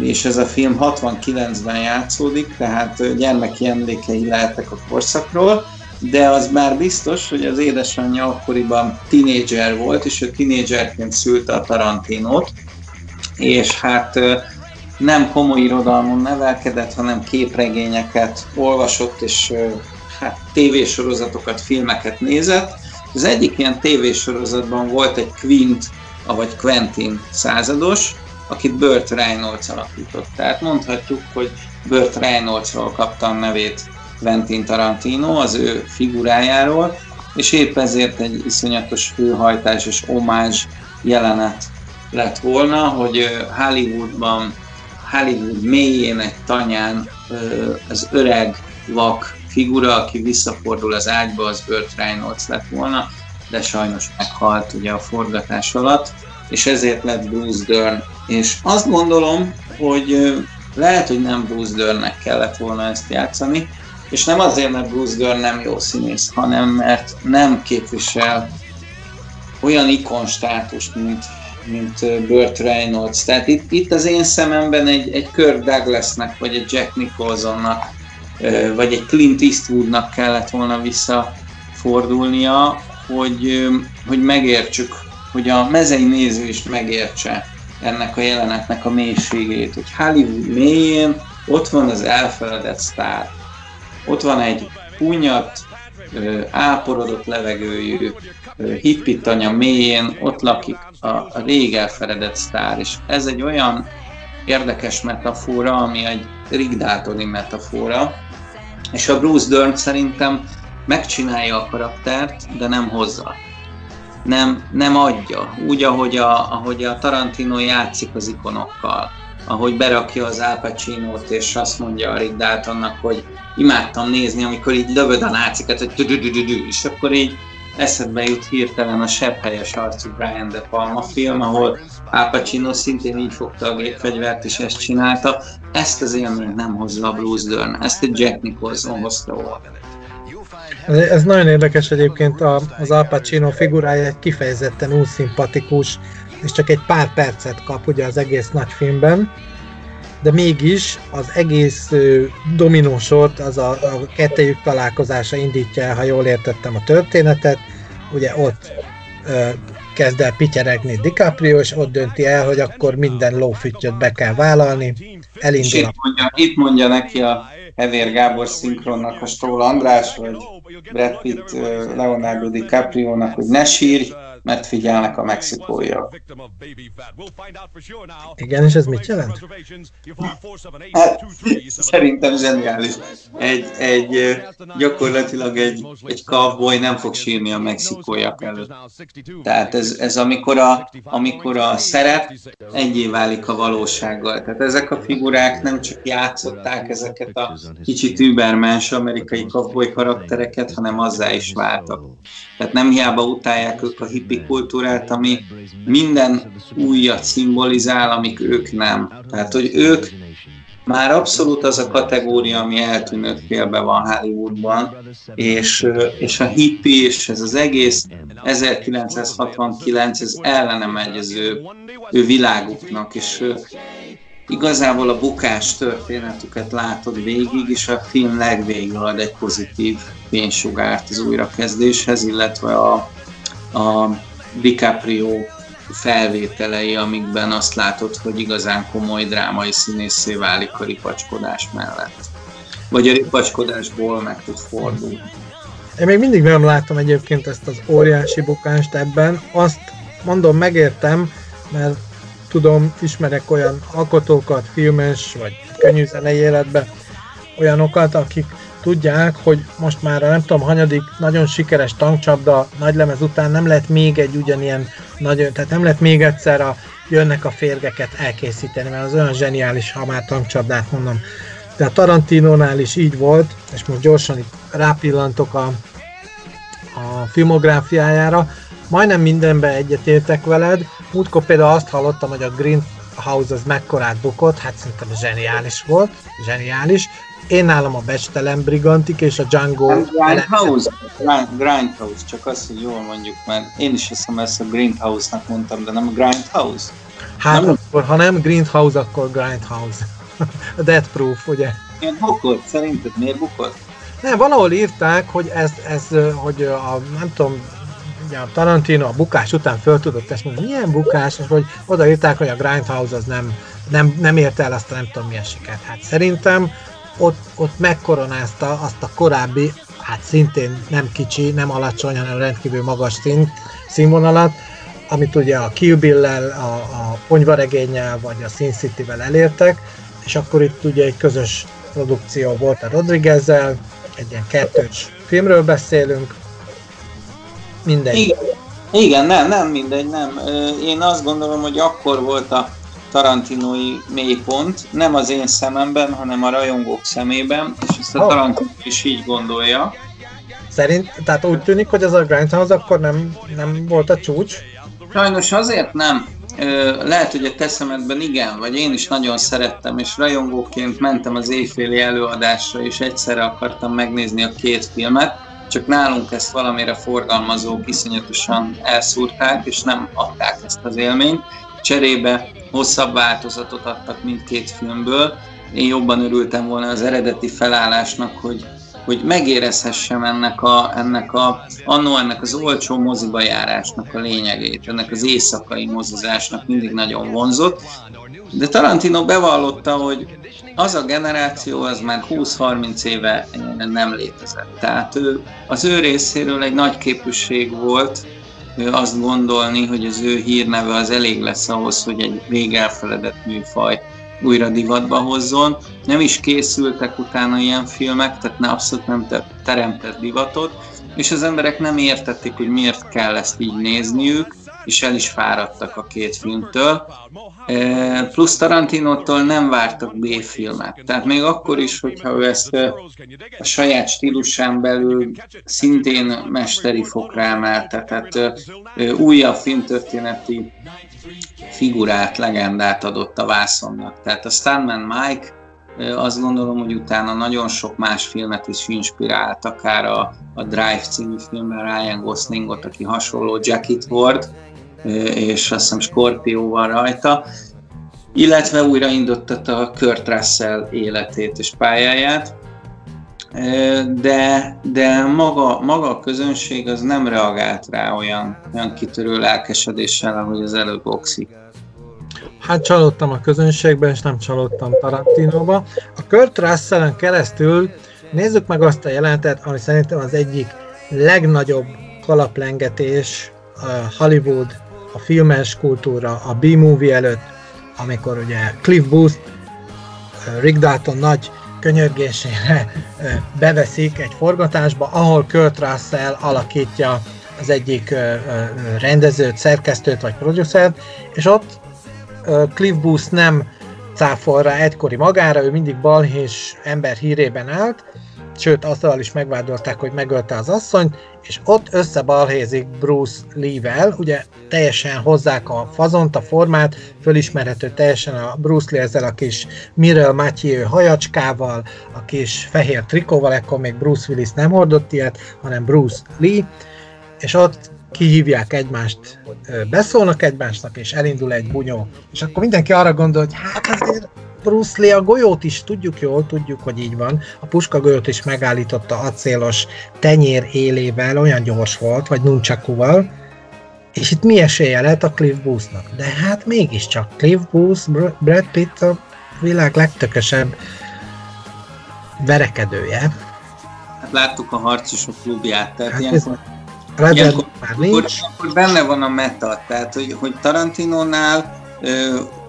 és ez a film 69-ben játszódik, tehát gyermeki emlékei lehetek a korszakról, de az már biztos, hogy az édesanyja akkoriban tinédzser volt, és ő tinédzserként szülte a Tarantinót, és hát nem komoly irodalmon nevelkedett, hanem képregényeket olvasott, és hát tévésorozatokat, filmeket nézett. Az egyik ilyen tévésorozatban volt egy Quint, vagy Quentin százados, akit Burt Reynolds alakított. Tehát mondhatjuk, hogy Burt Reynoldsról kapta a nevét Quentin Tarantino, az ő figurájáról, és épp ezért egy iszonyatos főhajtás és omázs jelenet lett volna, hogy Hollywoodban, Hollywood egy tanyán az öreg vak figura, aki visszafordul az ágyba, az Burt Reynolds lett volna, de sajnos meghalt ugye a forgatás alatt, és ezért lett Bruce Dern. És azt gondolom, hogy lehet, hogy nem Bruce Dernnek kellett volna ezt játszani, és nem azért, mert Bruce Dern nem jó színész, hanem mert nem képvisel olyan ikon státust, mint, mint Burt Reynolds. Tehát itt, itt az én szememben egy, egy Kirk Douglasnek, vagy egy Jack Nicholsonnak, vagy egy Clint Eastwoodnak kellett volna visszafordulnia, hogy, hogy megértsük, hogy a mezei néző is megértse ennek a jelenetnek a mélységét, hogy Hollywood mélyén ott van az elfeledett sztár. Ott van egy punyat, áporodott levegőjű hippitanya mélyén, ott lakik a, a rég elfeledett sztár, és ez egy olyan érdekes metafora, ami egy Rick Daltoni metafora, és a Bruce Dern szerintem megcsinálja a karaktert, de nem hozza. Nem, nem adja. Úgy, ahogy a, ahogy a Tarantino játszik az ikonokkal. Ahogy berakja az Al Pacino-t, és azt mondja a Rick Daltonnak, hogy imádtam nézni, amikor így lövöd a nácikat, hogy és akkor így eszedbe jut hirtelen a helyes arcú Brian De Palma film, ahol Al Pacino szintén így fogta a gépfegyvert, és ezt csinálta. Ezt az élményt nem hozza a Bruce Dern, ezt a Jack Nicholson hozta volna. Ez, nagyon érdekes egyébként, az Al Pacino figurája egy kifejezetten unszimpatikus, és csak egy pár percet kap ugye az egész nagy filmben, de mégis az egész dominósort az a, a kettejük találkozása indítja el, ha jól értettem a történetet, ugye ott ö, kezd el pityeregni DiCaprio, és ott dönti el, hogy akkor minden lófüttyöt be kell vállalni, elindul. itt mondja, itt mondja neki a Hevér Gábor szinkronnak a Stroll András, vagy Brad Pitt Leonardo DiCaprio-nak, hogy ne sírj, mert figyelnek a mexikóiak. Igen, és ez mit jelent? Hát, szerintem zseniális. Egy, egy, gyakorlatilag egy, egy cowboy nem fog sírni a mexikóiak előtt. Tehát ez, ez amikor, a, amikor a szerep egyé válik a valósággal. Tehát ezek a figurák nem csak játszották ezeket a kicsit übermens amerikai cowboy karaktereket, hanem azzá is váltak. Tehát nem hiába utálják ők a hippi kultúrát, ami minden újat szimbolizál, amik ők nem. Tehát, hogy ők már abszolút az a kategória, ami eltűnött félbe van Hollywoodban, és, és a hippi és ez az egész 1969, ez ellene megy az ő, ő világuknak, és igazából a bukás történetüket látod végig, és a film legvégül ad egy pozitív fénysugárt az újrakezdéshez, illetve a, a DiCaprio felvételei, amikben azt látod, hogy igazán komoly drámai színészé válik a ripacskodás mellett. Vagy a ripacskodásból meg tud fordulni. Én még mindig nem látom egyébként ezt az óriási bukást ebben. Azt mondom, megértem, mert tudom, ismerek olyan alkotókat, filmes vagy könnyű zenei életben, olyanokat, akik tudják, hogy most már nem tudom, hanyadik nagyon sikeres tankcsapda nagylemez után nem lehet még egy ugyanilyen nagyon, tehát nem lehet még egyszer a jönnek a férgeket elkészíteni, mert az olyan zseniális, ha már tankcsapdát mondom. De a Tarantinónál is így volt, és most gyorsan itt rápillantok a, a filmográfiájára, majdnem mindenben egyetértek veled. Múltkor például azt hallottam, hogy a Green House az mekkorát bukott, hát szerintem zseniális volt, zseniális. Én nálam a Bestelen Brigantik és a Django... Grindhouse, Grindhouse, csak azt, hogy jól mondjuk, mert én is hiszem ezt a Grindhouse-nak mondtam, de nem a Grindhouse. Hát nem? akkor, ha nem Grindhouse, akkor Grindhouse. a Death Proof, ugye? Ilyen bukott, szerinted miért bukott? Nem, valahol írták, hogy ez, ez hogy a, nem tudom, ugye a Tarantino a bukás után föl tudott ezt mondani, milyen bukás, és hogy odaírták, hogy a Grindhouse az nem, nem, nem érte el azt a nem tudom milyen sikert. Hát szerintem ott, ott megkoronázta azt a korábbi, hát szintén nem kicsi, nem alacsony, hanem rendkívül magas szín, színvonalat, amit ugye a Kill Bill-lel, a, a Ponyvaregénnyel vagy a Sin City-vel elértek, és akkor itt ugye egy közös produkció volt a Rodriguez-zel, egy ilyen kettős filmről beszélünk, mindegy. Igen, igen, nem, nem mindegy, nem. Én azt gondolom, hogy akkor volt a tarantinói mélypont, nem az én szememben, hanem a rajongók szemében, és ezt a oh. Tarantino is így gondolja. Szerint, tehát úgy tűnik, hogy ez a Grindhouse akkor nem, nem volt a csúcs? Sajnos azért nem. Lehet, hogy a te szemedben igen, vagy én is nagyon szerettem, és rajongóként mentem az éjféli előadásra, és egyszerre akartam megnézni a két filmet, csak nálunk ezt valamire forgalmazók iszonyatosan elszúrták, és nem adták ezt az élményt. Cserébe hosszabb változatot adtak mindkét filmből. Én jobban örültem volna az eredeti felállásnak, hogy hogy megérezhessem ennek a, ennek a, annó ennek az olcsó moziba járásnak a lényegét, ennek az éjszakai mozizásnak mindig nagyon vonzott. De Tarantino bevallotta, hogy az a generáció az már 20-30 éve nem létezett. Tehát ő, az ő részéről egy nagy képűség volt azt gondolni, hogy az ő hírneve az elég lesz ahhoz, hogy egy rég elfeledett műfaj újra divatba hozzon. Nem is készültek utána ilyen filmek, tehát ne abszolút nem teremtett divatot, és az emberek nem értették, hogy miért kell ezt így nézniük, és el is fáradtak a két filmtől. E, plusz Tarantinótól nem vártak B-filmet. Tehát még akkor is, hogyha ő ezt e, a saját stílusán belül szintén mesteri fokra emelte, tehát e, újabb filmtörténeti figurát, legendát adott a vászonnak. Tehát a Stuntman Mike azt gondolom, hogy utána nagyon sok más filmet is inspirált, akár a, a Drive című filmben Ryan Goslingot, aki hasonló Jacket Ward, és azt hiszem Scorpio van rajta, illetve újraindította a Kurt Russell életét és pályáját, de, de maga, maga a közönség az nem reagált rá olyan, olyan kitörő lelkesedéssel, ahogy az előbb Oxy. Hát csalódtam a közönségben, és nem csalódtam Tarantinóba. A Kurt Russell keresztül nézzük meg azt a jelentet, ami szerintem az egyik legnagyobb kalaplengetés a Hollywood, a filmes kultúra, a B-movie előtt, amikor ugye Cliff Booth, Rick Dalton nagy könyörgésére beveszik egy forgatásba, ahol Kurt Russell alakítja az egyik rendezőt, szerkesztőt vagy producert, és ott Cliff Booth nem cáfol rá egykori magára, ő mindig balhés ember hírében állt, sőt azzal is megvádolták, hogy megölte az asszonyt, és ott összebalhézik Bruce Lee-vel, ugye teljesen hozzák a fazont, a formát, fölismerhető teljesen a Bruce Lee ezzel a kis Mirrell Mathieu hajacskával, a kis fehér trikóval, ekkor még Bruce Willis nem hordott ilyet, hanem Bruce Lee, és ott kihívják egymást, beszólnak egymásnak, és elindul egy bunyó. És akkor mindenki arra gondol, hogy hát azért Bruce Lee a golyót is tudjuk jól, tudjuk, hogy így van. A puska golyót is megállította acélos tenyér élével, olyan gyors volt, vagy nunchakuval. És itt mi esélye lett a Cliff Boothnak? De hát mégiscsak Cliff Booth, Brad Pitt a világ legtökösebb verekedője. Hát láttuk a harcosok klubját, tehát hát ilyenkor, ilyenkor, már nincs. Akkor, akkor benne van a meta, tehát hogy, hogy Tarantinónál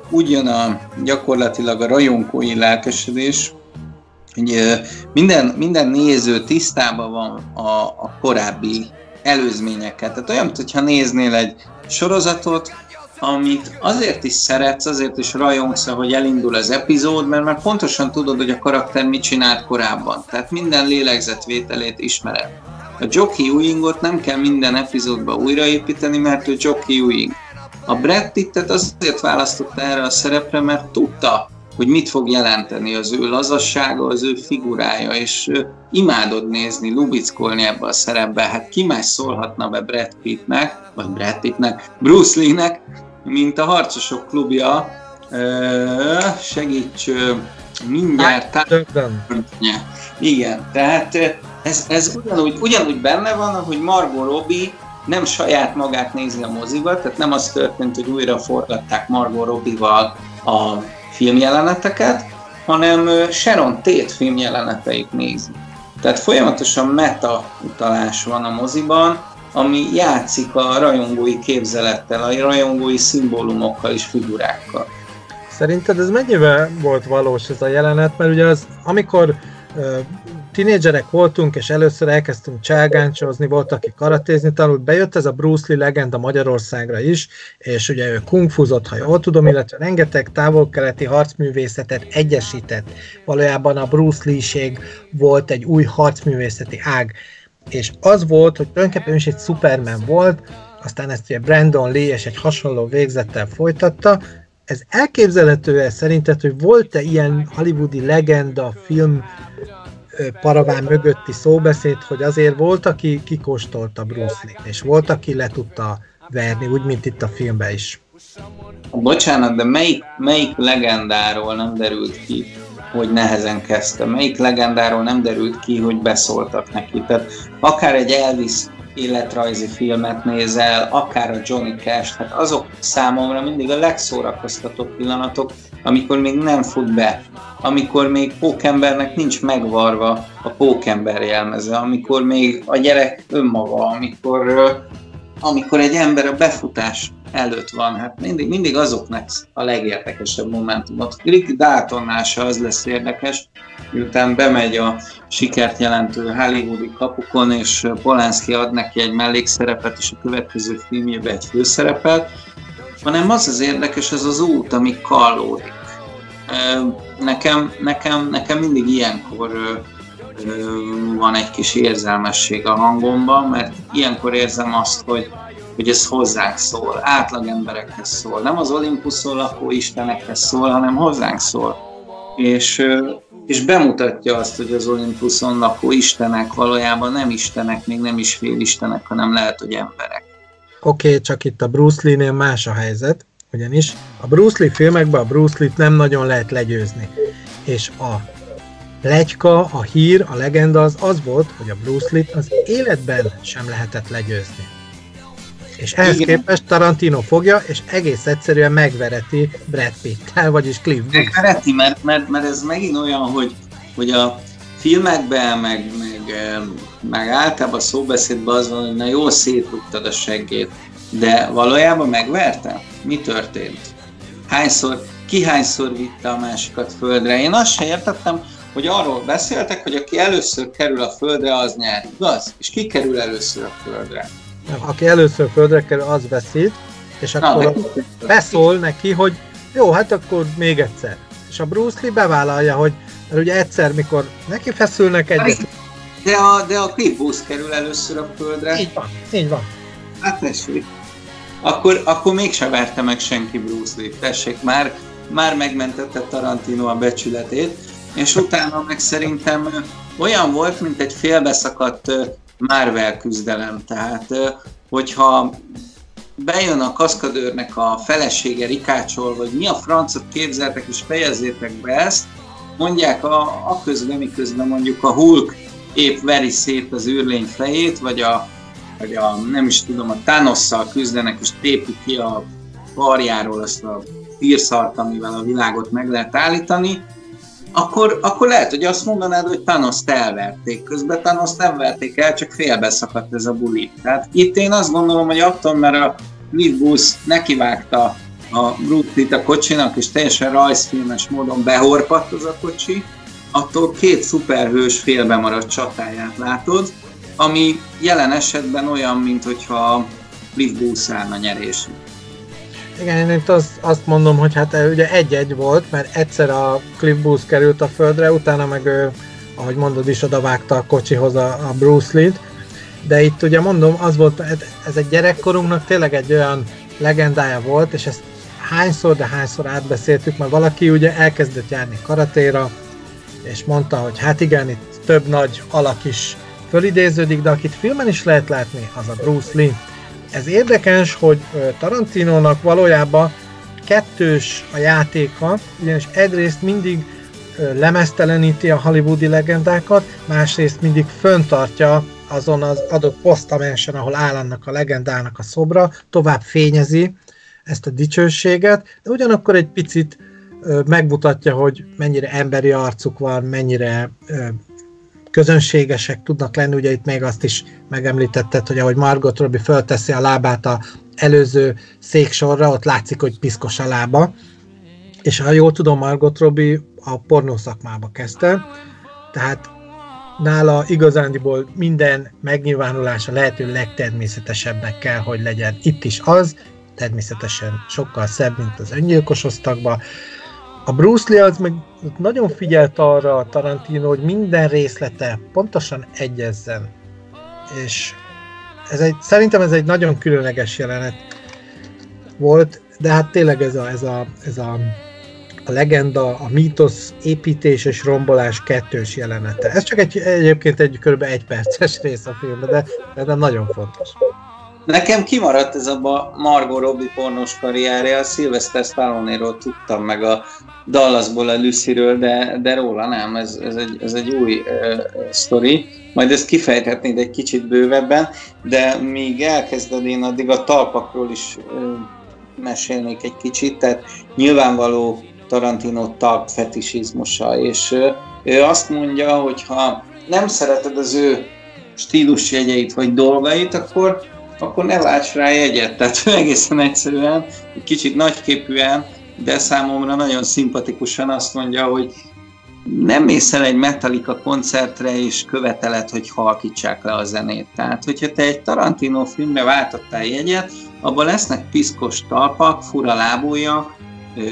úgy jön a, gyakorlatilag a rajongói lelkesedés, hogy minden, minden néző tisztában van a, a korábbi előzményeket. Tehát olyan, mintha néznél egy sorozatot, amit azért is szeretsz, azért is rajongsz, hogy elindul az epizód, mert már pontosan tudod, hogy a karakter mit csinált korábban. Tehát minden lélegzetvételét ismered. A Jockey Ewingot nem kell minden epizódba újraépíteni, mert ő Jockey Ewing. A Brad Pittet azért választotta erre a szerepre, mert tudta, hogy mit fog jelenteni az ő lazassága, az ő figurája, és imádod nézni, lubickolni ebbe a szerepbe. Hát ki más szólhatna be Brad Pittnek, vagy Brad Pittnek, Bruce Lee-nek, mint a Harcosok klubja, segíts mindjárt Igen, tehát ez, ez ugyanúgy, ugyanúgy benne van, hogy Margot Robbie nem saját magát nézi a moziba, tehát nem az történt, hogy újra forgatták Margot Robbie-val a filmjeleneteket, hanem Sharon Tate filmjeleneteit nézi. Tehát folyamatosan meta utalás van a moziban, ami játszik a rajongói képzelettel, a rajongói szimbólumokkal és figurákkal. Szerinted ez mennyivel volt valós ez a jelenet? Mert ugye az, amikor tinédzserek voltunk, és először elkezdtünk cselgáncsozni, volt, aki karatézni tanult, bejött ez a Bruce Lee legenda Magyarországra is, és ugye ő kungfuzott, ha jól tudom, illetve rengeteg távol-keleti harcművészetet egyesített. Valójában a Bruce Lee-ség volt egy új harcművészeti ág, és az volt, hogy tulajdonképpen is egy Superman volt, aztán ezt ugye Brandon Lee és egy hasonló végzettel folytatta, ez elképzelhető-e szerinted, hogy volt-e ilyen hollywoodi legenda film paraván mögötti szóbeszéd, hogy azért volt, aki kikóstolta Bruce Lee, és volt, aki le tudta verni, úgy, mint itt a filmben is. Bocsánat, de melyik, melyik legendáról nem derült ki, hogy nehezen kezdte? Melyik legendáról nem derült ki, hogy beszóltak neki? Tehát akár egy Elvis életrajzi filmet nézel, akár a Johnny Cash, hát azok számomra mindig a legszórakoztatóbb pillanatok, amikor még nem fut be, amikor még pókembernek nincs megvarva a pókember jelmeze, amikor még a gyerek önmaga, amikor, amikor egy ember a befutás előtt van, hát mindig, mindig azoknak a legérdekesebb momentumot. Rick Daltonnál se az lesz érdekes, miután bemegy a sikert jelentő hollywoodi kapukon, és Polanski ad neki egy mellékszerepet, és a következő filmjében egy főszerepet, hanem az az érdekes, az az út, ami kallódik. Nekem, nekem, nekem mindig ilyenkor van egy kis érzelmesség a hangomban, mert ilyenkor érzem azt, hogy, hogy ez hozzánk szól, átlag emberekhez szól. Nem az Olympuszon lakó istenekhez szól, hanem hozzánk szól. És, és bemutatja azt, hogy az Olympuszon lakó istenek valójában nem istenek, még nem is félistenek, hanem lehet, hogy emberek. Oké, okay, csak itt a Bruce Lee-nél más a helyzet, ugyanis a Bruce Lee filmekben a Bruce Lee-t nem nagyon lehet legyőzni. És a legyka, a hír, a legenda az az volt, hogy a Bruce Lee-t az életben sem lehetett legyőzni. És ehhez Igen. képest Tarantino fogja, és egész egyszerűen megvereti Brad Pitt-tel, vagyis Cliff Booth. Megvereti, mert, mert, mert ez megint olyan, hogy, hogy a filmekben, meg, meg, meg általában a szóbeszédben az van, hogy na jól szétrúgtad a seggét, de valójában megverte? Mi történt? Hányszor, ki hányszor vitte a másikat földre? Én azt sem értettem, hogy arról beszéltek, hogy aki először kerül a földre, az nyer, igaz? És ki kerül először a földre? Aki először földre kerül, az veszít, és akkor Na, beszól neki, hogy jó, hát akkor még egyszer. És a Bruce Lee bevállalja, hogy mert ugye egyszer, mikor neki feszülnek egyet... De a, de a Booth kerül először a földre. Így van, így van. Hát tessék. Akkor, akkor mégsem verte meg senki Bruce Lee. Tessék, már, már megmentette Tarantino a becsületét, és utána meg szerintem olyan volt, mint egy félbeszakadt Marvel küzdelem. Tehát, hogyha bejön a kaszkadőrnek a felesége Rikácsol, vagy mi a francot képzeltek, és fejezzétek be ezt, mondják a, a közben, miközben mondjuk a Hulk épp veri szét az űrlény fejét, vagy a, vagy a nem is tudom, a Thanosszal küzdenek, és tépik ki a karjáról azt a tírszart, amivel a világot meg lehet állítani, akkor, akkor lehet, hogy azt mondanád, hogy Thanos-t elverték. Közben thanos nem verték el, csak félbeszakadt ez a buli. Tehát itt én azt gondolom, hogy attól, mert a Booth nekivágta a Brooklyn a kocsinak, és teljesen rajzfilmes módon behorpadt az a kocsi, attól két szuperhős félbe maradt csatáját látod, ami jelen esetben olyan, mint hogyha Cliff Booth állna nyerésre. Igen, én itt azt, azt mondom, hogy hát ugye egy-egy volt, mert egyszer a Cliff Booth került a földre, utána meg ő, ahogy mondod is, odavágta a kocsihoz a, a Bruce Lee-t, de itt ugye mondom, az volt, ez egy gyerekkorunknak tényleg egy olyan legendája volt, és ezt hányszor, de hányszor átbeszéltük, mert valaki ugye elkezdett járni karatéra, és mondta, hogy hát igen, itt több nagy alak is fölidéződik, de akit filmen is lehet látni, az a Bruce Lee. Ez érdekes, hogy Tarantinónak valójában kettős a játéka, ugyanis egyrészt mindig lemezteleníti a hollywoodi legendákat, másrészt mindig föntartja azon az adott posztamensen, ahol áll annak a legendának a szobra, tovább fényezi ezt a dicsőséget, de ugyanakkor egy picit megmutatja, hogy mennyire emberi arcuk van, mennyire közönségesek tudnak lenni, ugye itt még azt is megemlítetted, hogy ahogy Margot Robbie fölteszi a lábát a előző széksorra, ott látszik, hogy piszkos a lába, és ha jól tudom, Margot Robbie a pornószakmába kezdte, tehát nála igazándiból minden megnyilvánulása lehető legtermészetesebbnek kell, hogy legyen. Itt is az, természetesen sokkal szebb, mint az öngyilkos osztagba. A Bruce Lee az meg nagyon figyelt arra a Tarantino, hogy minden részlete pontosan egyezzen. És ez egy, szerintem ez egy nagyon különleges jelenet volt, de hát tényleg ez a, ez a, ez a, a legenda, a mítosz építés és rombolás kettős jelenete. Ez csak egy, egyébként egy kb. egy perces rész a filmben, de, de nagyon fontos. Nekem kimaradt ez a Margot Robbie pornos karrierje, a Sylvester stallone tudtam meg a Dallasból a Lucyről, de, de róla nem, ez, ez, egy, ez egy új uh, sztori. Majd ezt kifejthetnéd egy kicsit bővebben, de míg elkezded, én addig a talpakról is uh, mesélnék egy kicsit, tehát nyilvánvaló Tarantino talp fetisizmusa, és uh, ő azt mondja, hogy ha nem szereted az ő stílusjegyeit vagy dolgait, akkor akkor ne válts rá jegyet. Tehát egészen egyszerűen, egy kicsit nagyképűen, de számomra nagyon szimpatikusan azt mondja, hogy nem mész el egy Metallica koncertre és követeled, hogy halkítsák le a zenét. Tehát, hogyha te egy Tarantino filmre váltottál jegyet, abban lesznek piszkos talpak, fura lábújak,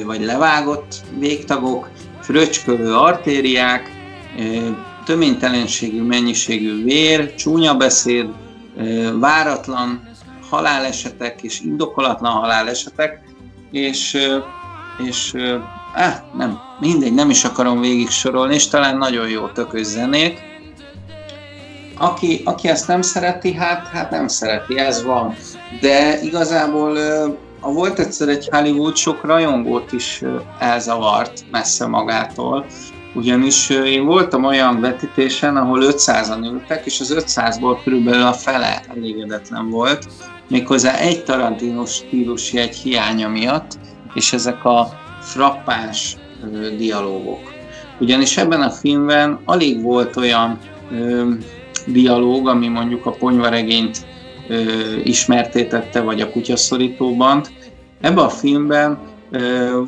vagy levágott végtagok, fröcskölő artériák, töménytelenségű mennyiségű vér, csúnya beszéd, váratlan halálesetek és indokolatlan halálesetek, és, és áh, nem, mindegy, nem is akarom végig sorolni, és talán nagyon jó tökös zenék. Aki, aki ezt nem szereti, hát, hát nem szereti, ez van. De igazából a volt egyszer egy Hollywood, sok rajongót is elzavart messze magától, ugyanis én voltam olyan vetítésen, ahol 500-an ültek, és az 500-ból körülbelül a fele elégedetlen volt, méghozzá egy Tarantino stílusi egy hiánya miatt, és ezek a frappáns dialógok. Ugyanis ebben a filmben alig volt olyan ö, dialóg, ami mondjuk a ponyvaregényt ö, ismertétette, vagy a kutyaszorítóban. Ebben a filmben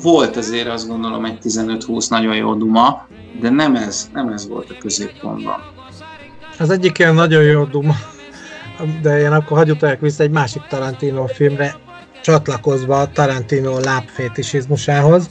volt azért azt gondolom egy 15-20 nagyon jó duma, de nem ez, nem ez volt a középpontban. Az egyik ilyen nagyon jó duma, de én akkor hagyjuk vissza egy másik Tarantino filmre, csatlakozva a Tarantino lábfétisizmusához.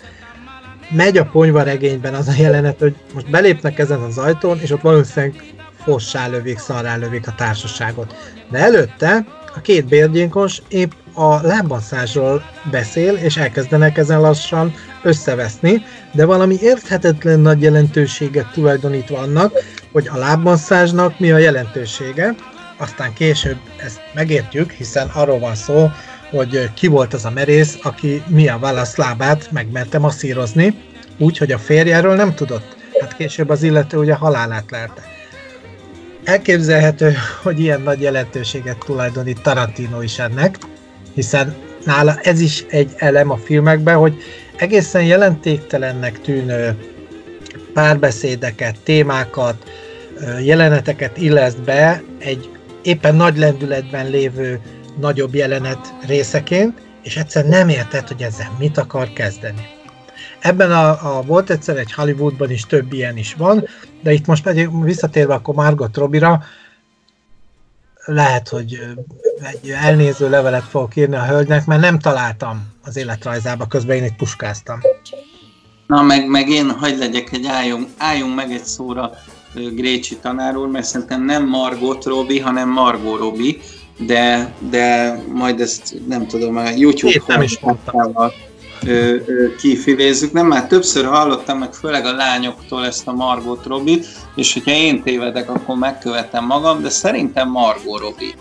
Megy a ponyva regényben az a jelenet, hogy most belépnek ezen az ajtón, és ott valószínűleg fossá lövik, szarrá lövik a társaságot. De előtte a két bérgyénkos épp a lábbasszásról beszél, és elkezdenek ezen lassan összeveszni, de valami érthetetlen nagy jelentőséget tulajdonítva annak, hogy a lábmasszázsnak mi a jelentősége, aztán később ezt megértjük, hiszen arról van szó, hogy ki volt az a merész, aki Mia Wallace lábát megmerte masszírozni, úgy, hogy a férjáról nem tudott. Hát később az illető ugye halálát lelte. Elképzelhető, hogy ilyen nagy jelentőséget tulajdonít Tarantino is ennek, hiszen nála ez is egy elem a filmekben, hogy egészen jelentéktelennek tűnő párbeszédeket, témákat, jeleneteket illeszt be egy éppen nagy lendületben lévő nagyobb jelenet részeként, és egyszer nem érted, hogy ezzel mit akar kezdeni. Ebben a, a volt egyszer egy Hollywoodban is több ilyen is van, de itt most pedig visszatérve akkor Margot Robira, lehet, hogy egy elnéző levelet fogok írni a hölgynek, mert nem találtam az életrajzába, közben én itt puskáztam. Na, meg, meg én hagyd legyek egy álljunk, álljunk meg egy szóra Grécsi tanár úr, mert szerintem nem Margot Robi, hanem Margot Robi, de, de majd ezt nem tudom, a YouTube nem is kifilézzük. Nem, már többször hallottam, meg főleg a lányoktól ezt a Margot Robit, és hogyha én tévedek, akkor megkövetem magam, de szerintem Margot Robi.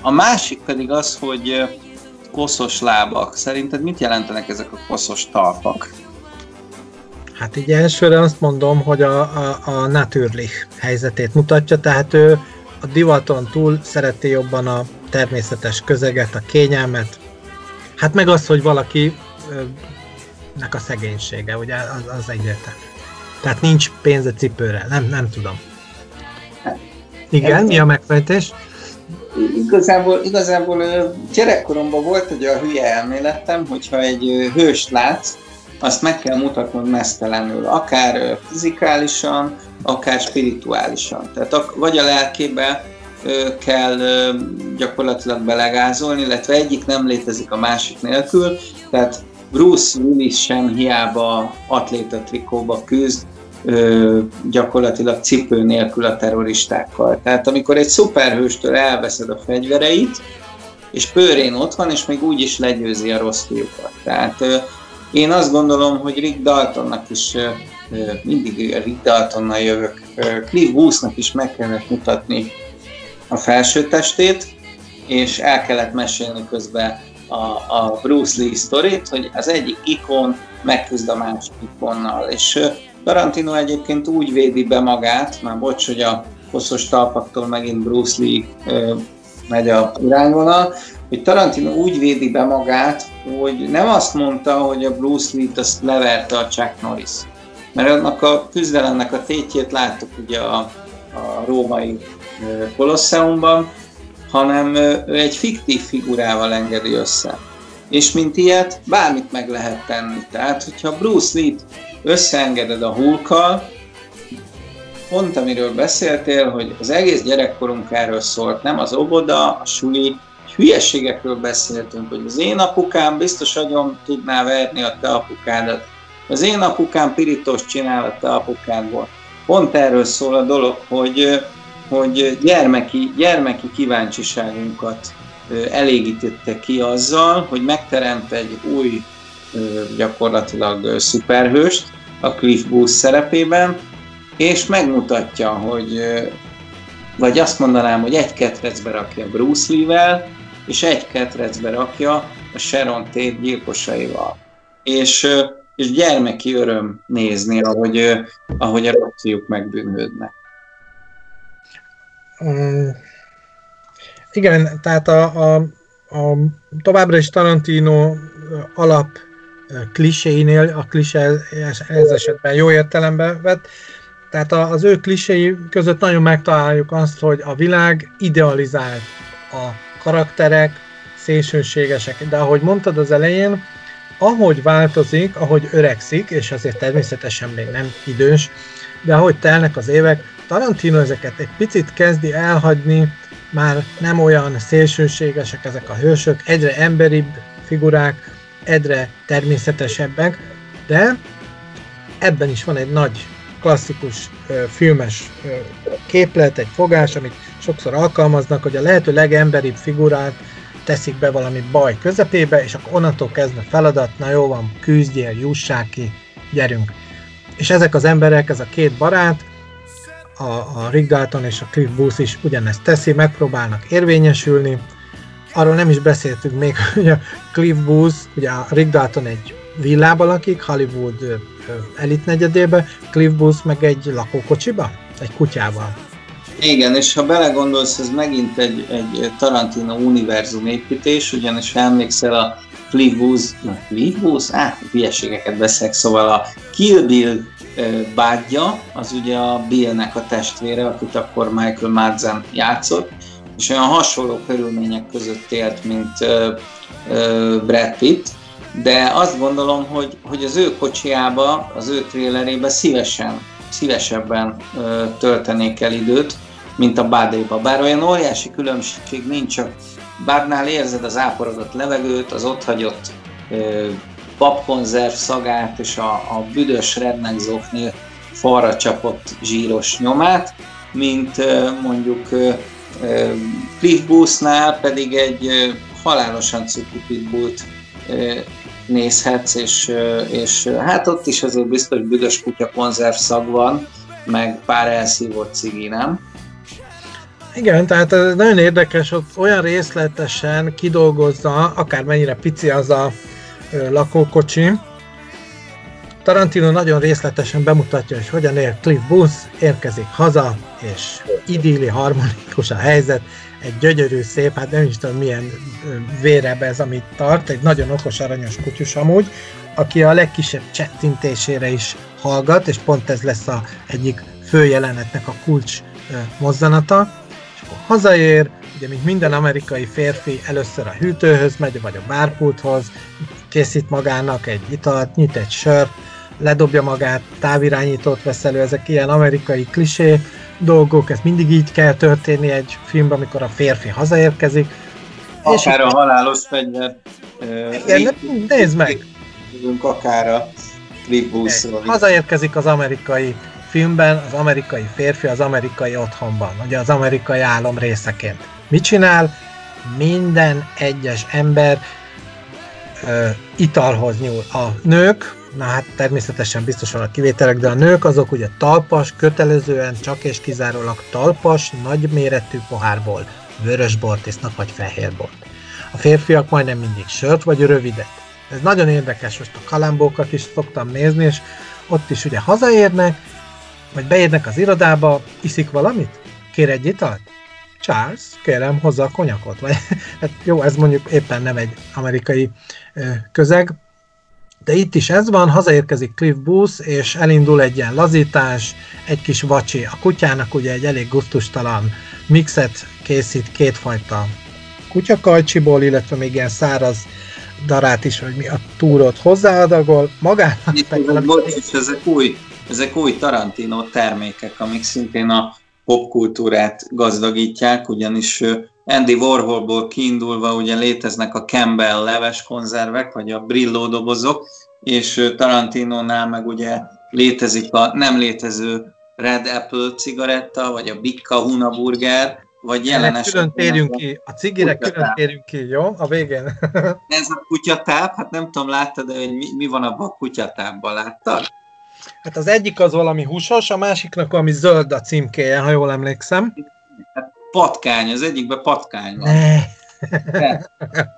A másik pedig az, hogy koszos lábak. Szerinted mit jelentenek ezek a koszos talpak? Hát így elsőre azt mondom, hogy a, a, a Natürlich helyzetét mutatja, tehát ő a divaton túl szereti jobban a természetes közeget, a kényelmet, hát meg az, hogy valaki nek a szegénysége, ugye az, az egyértelmű. Tehát nincs pénze cipőre, nem, nem tudom. Igen, mi a megfejtés? Igazából, igazából gyerekkoromban volt egy a hülye elméletem, hogyha egy hőst látsz, azt meg kell mutatnod mesztelenül, akár fizikálisan, akár spirituálisan. Tehát vagy a lelkébe kell gyakorlatilag belegázolni, illetve egyik nem létezik a másik nélkül, tehát Bruce Willis sem hiába atléta trikóba küzd, gyakorlatilag cipő nélkül a terroristákkal. Tehát amikor egy szuperhőstől elveszed a fegyvereit, és pőrén ott van, és még úgy is legyőzi a rossz fiúkat. Tehát én azt gondolom, hogy Rick Daltonnak is mindig Rick Daltonnal jövök, Cliff Boothnak is meg kellett mutatni a felső testét, és el kellett mesélni közben a, a Bruce Lee sztorit, hogy az egyik ikon megküzd a másik ikonnal. És Tarantino egyébként úgy védi be magát, már bocs, hogy a hosszos talpaktól megint Bruce Lee ö, megy a irányvonal, hogy Tarantino úgy védi be magát, hogy nem azt mondta, hogy a Bruce Lee-t azt leverte a Chuck Norris. Mert annak a küzdelemnek a tétjét láttuk ugye a, a római Kolosseumban, hanem ő egy fiktív figurával engedi össze. És mint ilyet, bármit meg lehet tenni. Tehát, hogyha Bruce Lee-t összeengeded a hulkkal, pont amiről beszéltél, hogy az egész gyerekkorunk erről szólt, nem az oboda, a suli, hülyeségekről beszéltünk, hogy az én apukám biztos nagyon tudná verni a te apukádat. Az én apukám pirítos csinál a te apukádból. Pont erről szól a dolog, hogy hogy gyermeki, gyermeki kíváncsiságunkat elégítette ki azzal, hogy megteremt egy új gyakorlatilag szuperhőst a Cliff Booth szerepében, és megmutatja, hogy vagy azt mondanám, hogy egy ketrecbe rakja Bruce Lee-vel, és egy ketrecbe rakja a Sharon Tate gyilkosaival. És, és gyermeki öröm nézni, ahogy, ahogy a rakciók megbűnhődnek. Igen, tehát a, a, a továbbra is Tarantino alap kliséinél, a klisé ez esetben jó értelembe vett, tehát az ő kliséi között nagyon megtaláljuk azt, hogy a világ idealizált a karakterek, szélsőségesek, de ahogy mondtad az elején, ahogy változik, ahogy öregszik, és azért természetesen még nem idős, de ahogy telnek az évek, Tarantino ezeket egy picit kezdi elhagyni, már nem olyan szélsőségesek ezek a hősök, egyre emberibb figurák, egyre természetesebbek, de ebben is van egy nagy klasszikus filmes képlet, egy fogás, amit sokszor alkalmaznak, hogy a lehető legemberibb figurát teszik be valami baj közepébe, és akkor onnantól kezdve feladat, na jó van, küzdjél, jussák ki, gyerünk. És ezek az emberek, ez a két barát, a, a Rick Dalton és a Cliff Booth is ugyanezt teszi, megpróbálnak érvényesülni. Arról nem is beszéltünk még, hogy a Cliff Booth, ugye a Rick Dalton egy villában lakik, Hollywood elit negyedébe, Cliff Booth meg egy lakókocsiba, egy kutyával. Igen, és ha belegondolsz, ez megint egy, egy Tarantino univerzum építés, ugyanis ha emlékszel a Cliff Booth? Á, hülyeségeket beszélek, szóval a Kill Bill bátyja, az ugye a Billnek a testvére, akit akkor Michael Madsen játszott, és olyan hasonló körülmények között élt, mint Brad Pitt, de azt gondolom, hogy, hogy az ő kocsiába, az ő trélerébe szívesen, szívesebben töltenék el időt, mint a bádéba. Bár olyan óriási különbség nincs, csak bárnál érzed az áporodott levegőt, az ott hagyott babkonzerv szagát és a, a büdös redneck zoknél falra csapott zsíros nyomát, mint mondjuk Cliff Boosnál pedig egy halálosan cuki pitbullt nézhetsz, és, és hát ott is azért biztos büdös kutya konzerv szag van, meg pár elszívott cigi, nem? Igen, tehát ez nagyon érdekes, hogy olyan részletesen kidolgozza, akármennyire pici az a lakókocsi, Tarantino nagyon részletesen bemutatja, hogy hogyan ér Cliff Booth, érkezik haza, és idilli, harmonikus a helyzet, egy gyönyörű, szép, hát nem is tudom milyen vérebb ez, amit tart, egy nagyon okos, aranyos kutyus amúgy, aki a legkisebb csettintésére is hallgat, és pont ez lesz a egyik főjelenetnek a kulcs mozzanata, akkor hazaér, ugye, mint minden amerikai férfi, először a hűtőhöz megy, vagy a bárpulthoz, készít magának egy italt, nyit egy sört, ledobja magát, távirányítót vesz elő, ezek ilyen amerikai klisé dolgok, ez mindig így kell történni egy filmben, amikor a férfi hazaérkezik. Akár és a halálos fegyver. Igen, nézd meg! Akár a Hazaérkezik az amerikai filmben az amerikai férfi az amerikai otthonban, ugye az amerikai álom részeként. Mit csinál? Minden egyes ember ö, italhoz nyúl. A nők, na hát természetesen biztosan a kivételek, de a nők azok ugye talpas, kötelezően csak és kizárólag talpas, nagyméretű pohárból, vörösbort isznak vagy fehérbort. A férfiak majdnem mindig sört vagy rövidet. Ez nagyon érdekes, most a kalambókat is szoktam nézni, és ott is ugye hazaérnek, vagy beérnek az irodába, iszik valamit? Kér egy italt? Charles, kérem, hozza a konyakot. Vagy, hát jó, ez mondjuk éppen nem egy amerikai közeg, de itt is ez van, hazaérkezik Cliff Booth, és elindul egy ilyen lazítás, egy kis vacsi. A kutyának ugye egy elég guztustalan mixet készít kétfajta kutyakajcsiból, illetve még ilyen száraz darát is, vagy mi a túrot hozzáadagol, magának pedig... Bocs, ezek új, ezek új Tarantino termékek, amik szintén a popkultúrát gazdagítják, ugyanis Andy Warholból kiindulva ugye léteznek a Campbell leves konzervek, vagy a Brillo dobozok, és Tarantinónál meg ugye létezik a nem létező Red Apple cigaretta, vagy a Bicca Huna burger, vagy jelen külön térjünk ki, a cigire külön térjünk ki, jó? A végén. Ez a kutyatáp, hát nem tudom, láttad, de hogy mi, mi van abban a kutyatápban, láttad? Hát az egyik az valami húsos, a másiknak valami zöld a címkéje, ha jól emlékszem. Hát patkány, az egyikben patkány van. Ne.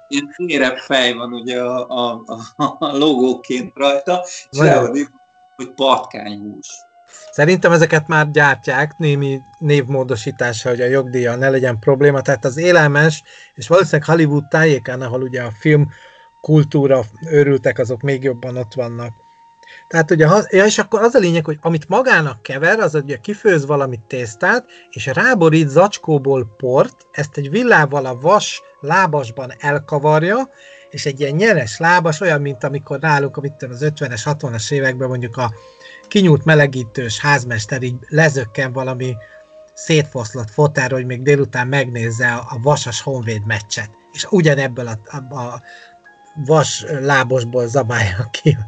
Ilyen térebb fej van ugye a, a, a, a logóként rajta, és hogy patkányhús. Szerintem ezeket már gyártják némi névmódosítása, hogy a jogdíja ne legyen probléma. Tehát az élelmes, és valószínűleg Hollywood tájékán, ahol ugye a film kultúra őrültek, azok még jobban ott vannak. Tehát ugye, ja, és akkor az a lényeg, hogy amit magának kever, az ugye kifőz valamit tésztát, és ráborít zacskóból port, ezt egy villával a vas lábasban elkavarja, és egy ilyen nyeres lábas, olyan, mint amikor náluk, amit az 50-es, 60-as években mondjuk a kinyúlt melegítős házmester így lezökken valami szétfoszlott fotára, hogy még délután megnézze a Vasas Honvéd meccset. És ugyanebből a, a, a vas lábosból zabálja ki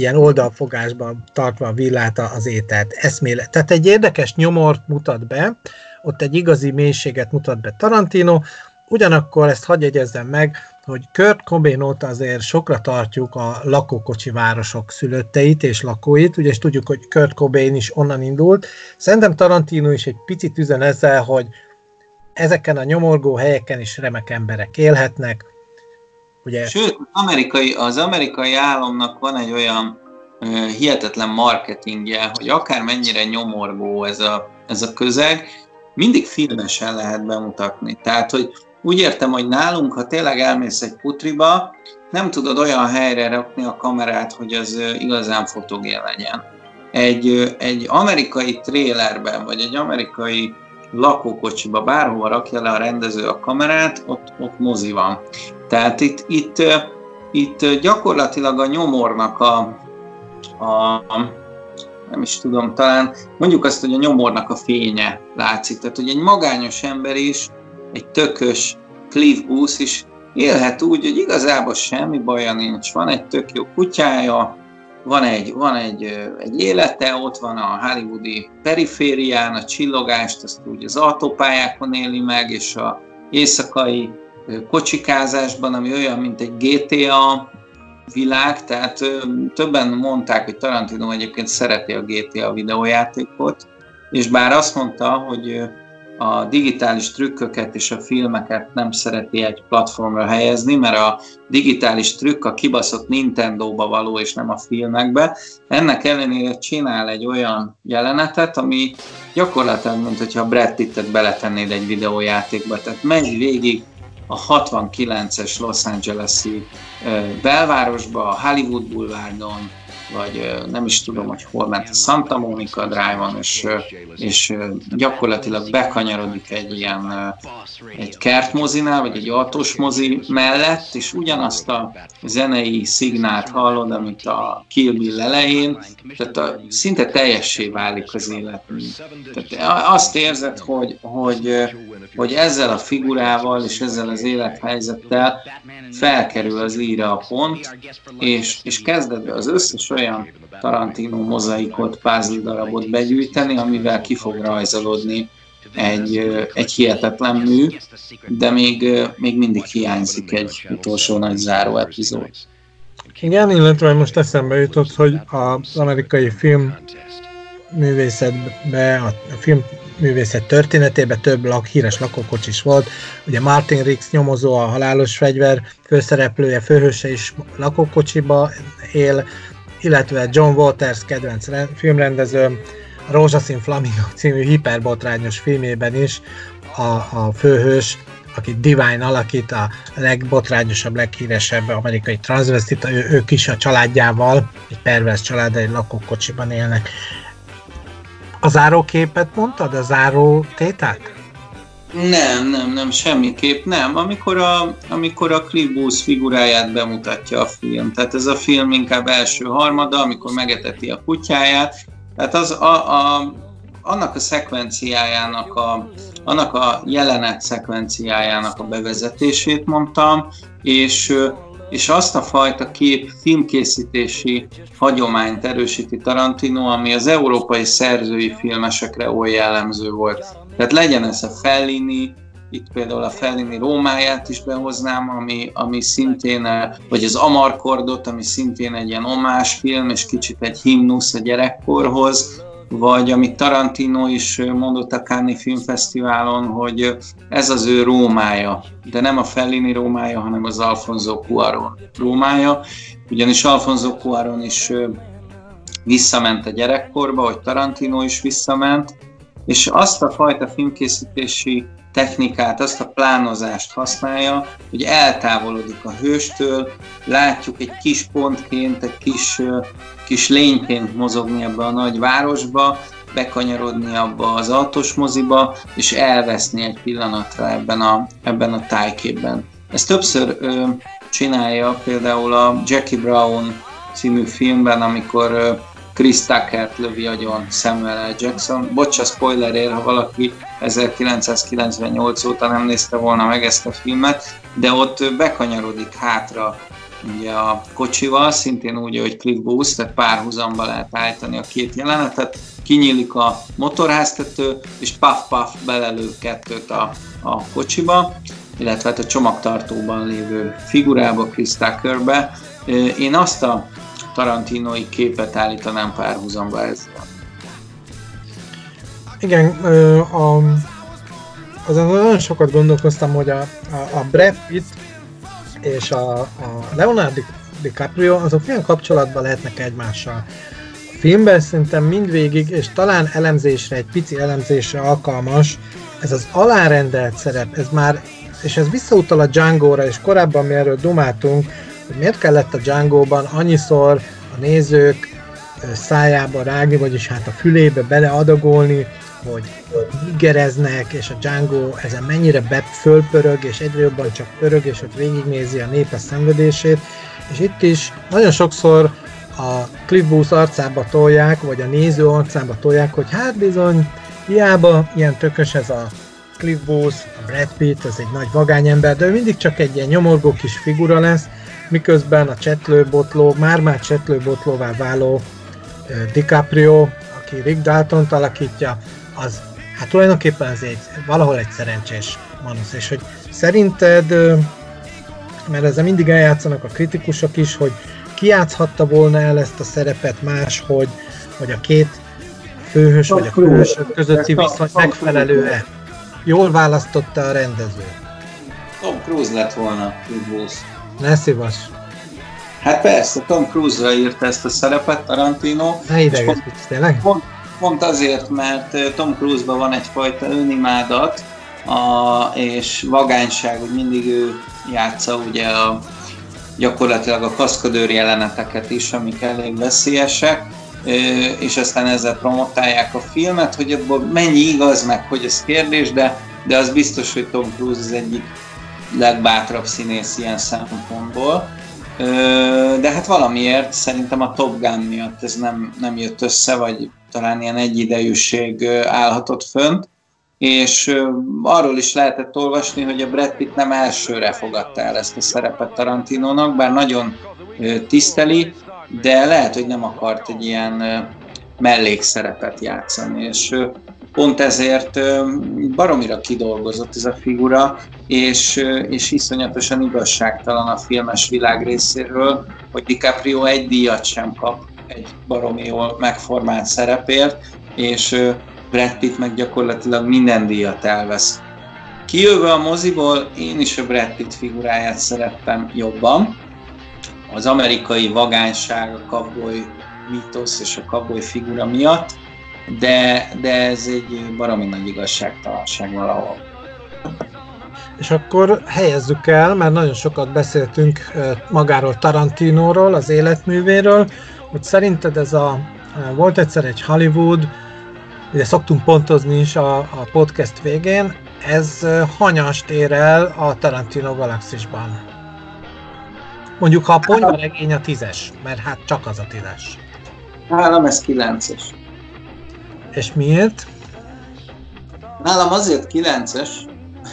ilyen oldalfogásban tartva a villát az ételt. Eszmélet. Tehát egy érdekes nyomort mutat be, ott egy igazi mélységet mutat be Tarantino, ugyanakkor ezt hagyj jegyezzem meg, hogy Kurt óta azért sokra tartjuk a lakókocsi városok szülötteit és lakóit, ugye és tudjuk, hogy Kurt Cobain is onnan indult. Szerintem Tarantino is egy picit üzen ezzel, hogy ezeken a nyomorgó helyeken is remek emberek élhetnek. Ugye... Sőt, amerikai, az amerikai államnak van egy olyan uh, hihetetlen marketingje, hogy akár mennyire nyomorgó ez a, ez a közeg, mindig filmesen lehet bemutatni. Tehát, hogy úgy értem, hogy nálunk, ha tényleg elmész egy putriba, nem tudod olyan helyre rakni a kamerát, hogy az igazán fotogén legyen. Egy, egy amerikai trélerben, vagy egy amerikai lakókocsiba, bárhova rakja le a rendező a kamerát, ott, ott mozi van. Tehát itt, itt, itt gyakorlatilag a nyomornak a, a, nem is tudom, talán mondjuk azt, hogy a nyomornak a fénye látszik. Tehát, hogy egy magányos ember is egy tökös Cliff Booth is élhet úgy, hogy igazából semmi baja nincs. Van egy tök jó kutyája, van egy, van egy, egy élete, ott van a hollywoodi periférián, a csillogást, azt úgy az autópályákon éli meg, és a éjszakai kocsikázásban, ami olyan, mint egy GTA világ, tehát többen mondták, hogy Tarantino egyébként szereti a GTA videójátékot, és bár azt mondta, hogy a digitális trükköket és a filmeket nem szereti egy platformra helyezni, mert a digitális trükk a kibaszott Nintendo-ba való, és nem a filmekbe. Ennek ellenére csinál egy olyan jelenetet, ami gyakorlatilag, mint hogyha Brad Pittet beletennéd egy videójátékba. Tehát megy végig a 69-es Los Angeles-i belvárosba, a Hollywood Boulevardon, vagy nem is tudom, hogy hol ment a Santa Monica Drive-on, és, és gyakorlatilag bekanyarodik egy ilyen egy kertmozinál, vagy egy autós mozi mellett, és ugyanazt a zenei szignált hallod, amit a Kill Bill elején, tehát a, szinte teljessé válik az élet. Tehát azt érzed, hogy, hogy, hogy ezzel a figurával és ezzel az élethelyzettel felkerül az íra a pont, és, és kezded az összes olyan Tarantino mozaikot, puzzle darabot begyűjteni, amivel ki fog rajzolódni egy, egy hihetetlen mű, de még, még mindig hiányzik egy utolsó nagy záró epizód. Igen, illetve most eszembe jutott, hogy az amerikai film művészetbe, a film művészet történetében több lak, híres lakókocsis volt. Ugye Martin Riggs nyomozó, a halálos fegyver főszereplője, főhőse is lakókocsiba él, illetve John Waters kedvenc filmrendező, a Rózsaszín Flamingo című hiperbotrányos filmében is a, a főhős, aki Divine alakít, a legbotrányosabb, leghíresebb amerikai transvestita, ő, ők is a családjával, egy pervers család, egy lakókocsiban élnek. A záróképet mondtad? A záró tétát? Nem, nem, nem, semmiképp nem. Amikor a, amikor a Booth figuráját bemutatja a film. Tehát ez a film inkább első harmada, amikor megeteti a kutyáját. Tehát az a, a, annak a szekvenciájának, a, annak a jelenet szekvenciájának a bevezetését mondtam, és és azt a fajta kép filmkészítési hagyományt erősíti Tarantino, ami az európai szerzői filmesekre oly jellemző volt. Tehát legyen ez a Fellini, itt például a Fellini Rómáját is behoznám, ami, ami szintén, vagy az Amarkordot, ami szintén egy ilyen omás film, és kicsit egy himnusz a gyerekkorhoz, vagy amit Tarantino is mondott a Cannes Filmfesztiválon, hogy ez az ő Rómája, de nem a Fellini Rómája, hanem az Alfonso Cuaron Rómája, ugyanis Alfonso Cuaron is visszament a gyerekkorba, hogy Tarantino is visszament, és azt a fajta filmkészítési technikát, azt a plánozást használja, hogy eltávolodik a hőstől, látjuk egy kis pontként, egy kis, kis lényként mozogni ebbe a nagy városba, bekanyarodni abba az autós moziba, és elveszni egy pillanatra ebben a, ebben a tájképben. Ezt többször ö, csinálja például a Jackie Brown című filmben, amikor ö, Chris Tuckert lövi agyon Samuel L. Jackson. Bocs a spoilerért, ha valaki 1998 óta nem nézte volna meg ezt a filmet, de ott bekanyarodik hátra ugye a kocsival, szintén úgy, hogy Cliff Booth, tehát párhuzamba lehet állítani a két jelenetet, kinyílik a motorháztető, és paf-paf belelő kettőt a, a kocsiba, illetve hát a csomagtartóban lévő figurába, Chris Tuckerbe. Én azt a tarantinoi képet állítanám párhuzamba ezzel. Igen, a, azon nagyon sokat gondolkoztam, hogy a, a, a Brad Pitt és a, a Leonardo DiCaprio azok milyen kapcsolatban lehetnek egymással. A filmben szerintem mindvégig, és talán elemzésre, egy pici elemzésre alkalmas, ez az alárendelt szerep, ez már, és ez visszautal a Django-ra, és korábban mi erről dumáltunk, hogy miért kellett a Django-ban annyiszor a nézők szájába rágni, vagyis hát a fülébe beleadagolni, hogy igereznek, és a Django ezen mennyire be fölpörög, és egyre jobban csak pörög, és ott végignézi a népe szenvedését, és itt is nagyon sokszor a Cliff Booth arcába tolják, vagy a néző arcába tolják, hogy hát bizony, hiába ilyen tökös ez a Cliff Booth, a Brad Pitt, ez egy nagy vagányember, de ő mindig csak egy ilyen nyomorgó kis figura lesz, miközben a csetlőbotló, már-már csetlőbotlóvá váló DiCaprio, aki Rick dalton alakítja, az hát tulajdonképpen ez egy, valahol egy szerencsés manusz, és hogy szerinted, mert ezzel mindig eljátszanak a kritikusok is, hogy kiátszhatta volna el ezt a szerepet más, hogy, hogy a két főhős vagy a főhős közötti viszony megfelelő-e? jól választotta a rendező. Tom Cruise lett volna, Bruce. Ne szívas. Hát persze, Tom Cruise-ra írta ezt a szerepet, Tarantino. Ne ideges, tényleg? Pont, pont azért, mert Tom Cruise-ban van egyfajta önimádat, a, és vagányság, hogy mindig ő játsza ugye a, gyakorlatilag a kaszkadőr jeleneteket is, amik elég veszélyesek, és aztán ezzel promotálják a filmet, hogy abból mennyi igaz, meg hogy ez kérdés, de, de az biztos, hogy Tom Cruise az egyik legbátrabb színész ilyen szempontból. De hát valamiért szerintem a Top Gun miatt ez nem, nem jött össze, vagy talán ilyen egyidejűség állhatott fönt és arról is lehetett olvasni, hogy a Brad Pitt nem elsőre fogadta el ezt a szerepet Tarantinónak, bár nagyon tiszteli, de lehet, hogy nem akart egy ilyen mellékszerepet játszani, és pont ezért baromira kidolgozott ez a figura, és, és iszonyatosan igazságtalan a filmes világ részéről, hogy DiCaprio egy díjat sem kap egy baromi jól megformált szerepért, és Brad Pitt meg gyakorlatilag minden díjat elvesz. Kijövve a moziból, én is a Brad Pitt figuráját szerettem jobban. Az amerikai vagányság, a cowboy mítosz és a cowboy figura miatt, de, de ez egy baromi nagy igazságtalanság valahol. És akkor helyezzük el, mert nagyon sokat beszéltünk magáról Tarantinóról, az életművéről, hogy szerinted ez a volt egyszer egy Hollywood, ugye szoktunk pontozni is a, a podcast végén, ez hanyast ér el a Tarantino galaxisban. Mondjuk, ha a ponyva regény a tízes, mert hát csak az a tízes. Nálam ez kilences. És miért? Nálam azért kilences,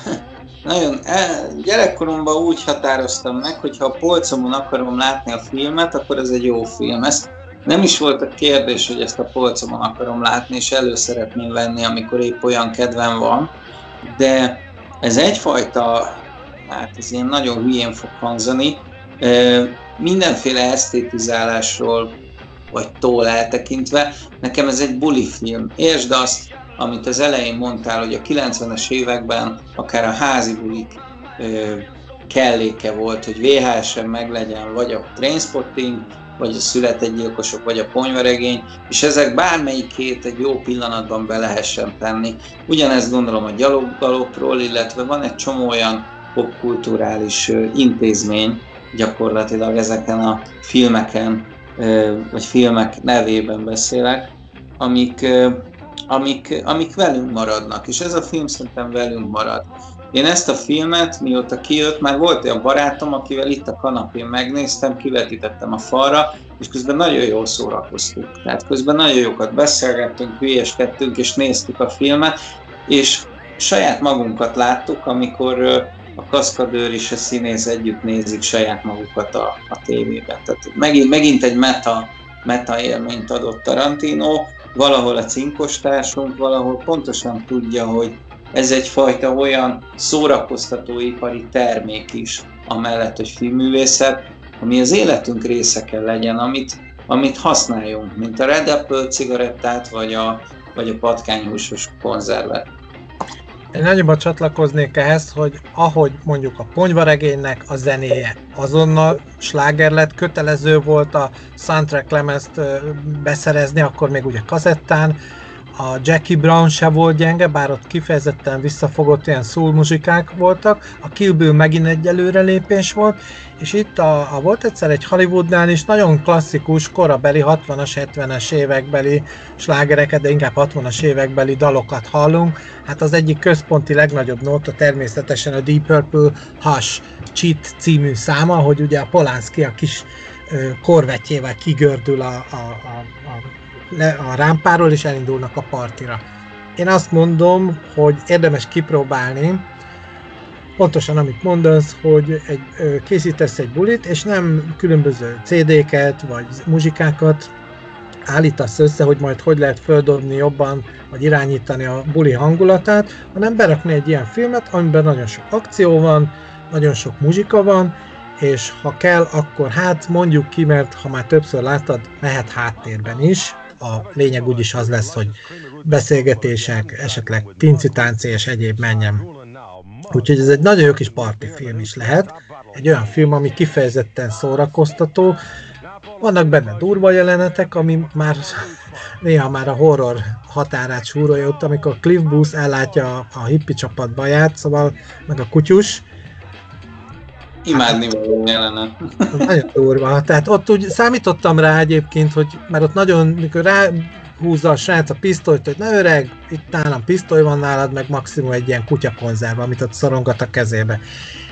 nagyon el, gyerekkoromban úgy határoztam meg, hogy ha a polcomon akarom látni a filmet, akkor ez egy jó film. Ezt nem is volt a kérdés, hogy ezt a polcomon akarom látni, és elő szeretném venni, amikor épp olyan kedvem van, de ez egyfajta, hát ez ilyen nagyon hülyén fog hangzani, mindenféle esztétizálásról vagy tól eltekintve, nekem ez egy buli film. Értsd azt, amit az elején mondtál, hogy a 90-es években akár a házi bulik kelléke volt, hogy VHS-en meglegyen, vagy a Trainspotting, vagy a született gyilkosok, vagy a ponyvaregény, és ezek bármelyikét egy jó pillanatban be lehessen tenni. Ugyanezt gondolom a gyaloggalopról, illetve van egy csomó olyan popkulturális intézmény, gyakorlatilag ezeken a filmeken, vagy filmek nevében beszélek, amik, amik, amik velünk maradnak, és ez a film szerintem velünk marad. Én ezt a filmet, mióta kijött, már volt olyan barátom, akivel itt a kanapén megnéztem, kivetítettem a falra, és közben nagyon jól szórakoztunk. Tehát közben nagyon jókat beszélgettünk, hülyeskedtünk, és néztük a filmet, és saját magunkat láttuk, amikor a kaszkadőr és a színész együtt nézik saját magukat a, a tévében. Tehát megint, megint egy meta, meta élményt adott Tarantino, valahol a cinkostársunk, valahol pontosan tudja, hogy ez egyfajta olyan szórakoztatóipari termék is, amellett, hogy filmművészet, ami az életünk része kell legyen, amit, amit használjunk, mint a Red Apple cigarettát, vagy a, vagy a patkányhúsos konzervet. Én nagyobbat csatlakoznék ehhez, hogy ahogy mondjuk a ponyvaregénynek a zenéje azonnal sláger lett, kötelező volt a soundtrack lemezt beszerezni, akkor még ugye kazettán, a Jackie Brown se volt gyenge, bár ott kifejezetten visszafogott ilyen soul muzsikák voltak, a Kill Bill megint egy előrelépés volt, és itt a, a volt egyszer egy Hollywoodnál is nagyon klasszikus, korabeli 60-as, 70-es évekbeli slágereket, de inkább 60-as évekbeli dalokat hallunk. Hát az egyik központi legnagyobb nóta természetesen a Deep Purple Hush Cheat című száma, hogy ugye a Polanski a kis korvetjével kigördül a, a, a, a le a rámpáról, és elindulnak a partira. Én azt mondom, hogy érdemes kipróbálni, pontosan amit mondasz, hogy egy, készítesz egy bulit, és nem különböző CD-ket, vagy muzsikákat állítasz össze, hogy majd hogy lehet földobni jobban, vagy irányítani a buli hangulatát, hanem berakni egy ilyen filmet, amiben nagyon sok akció van, nagyon sok muzsika van, és ha kell, akkor hát mondjuk ki, mert ha már többször láttad, mehet háttérben is, a lényeg úgyis az lesz, hogy beszélgetések, esetleg tánci és egyéb menjen. Úgyhogy ez egy nagyon jó kis party film is lehet. Egy olyan film, ami kifejezetten szórakoztató. Vannak benne durva jelenetek, ami már néha már a horror határát súrolja ott, amikor Cliff Booth ellátja a hippi csapat baját, szóval meg a kutyus, Imádni való jelenet. Nagyon durva. Tehát ott úgy számítottam rá egyébként, hogy mert ott nagyon, mikor rá húzza a srác a pisztolyt, hogy na öreg, itt nálam pisztoly van nálad, meg maximum egy ilyen kutyakonzerv, amit ott szorongat a kezébe.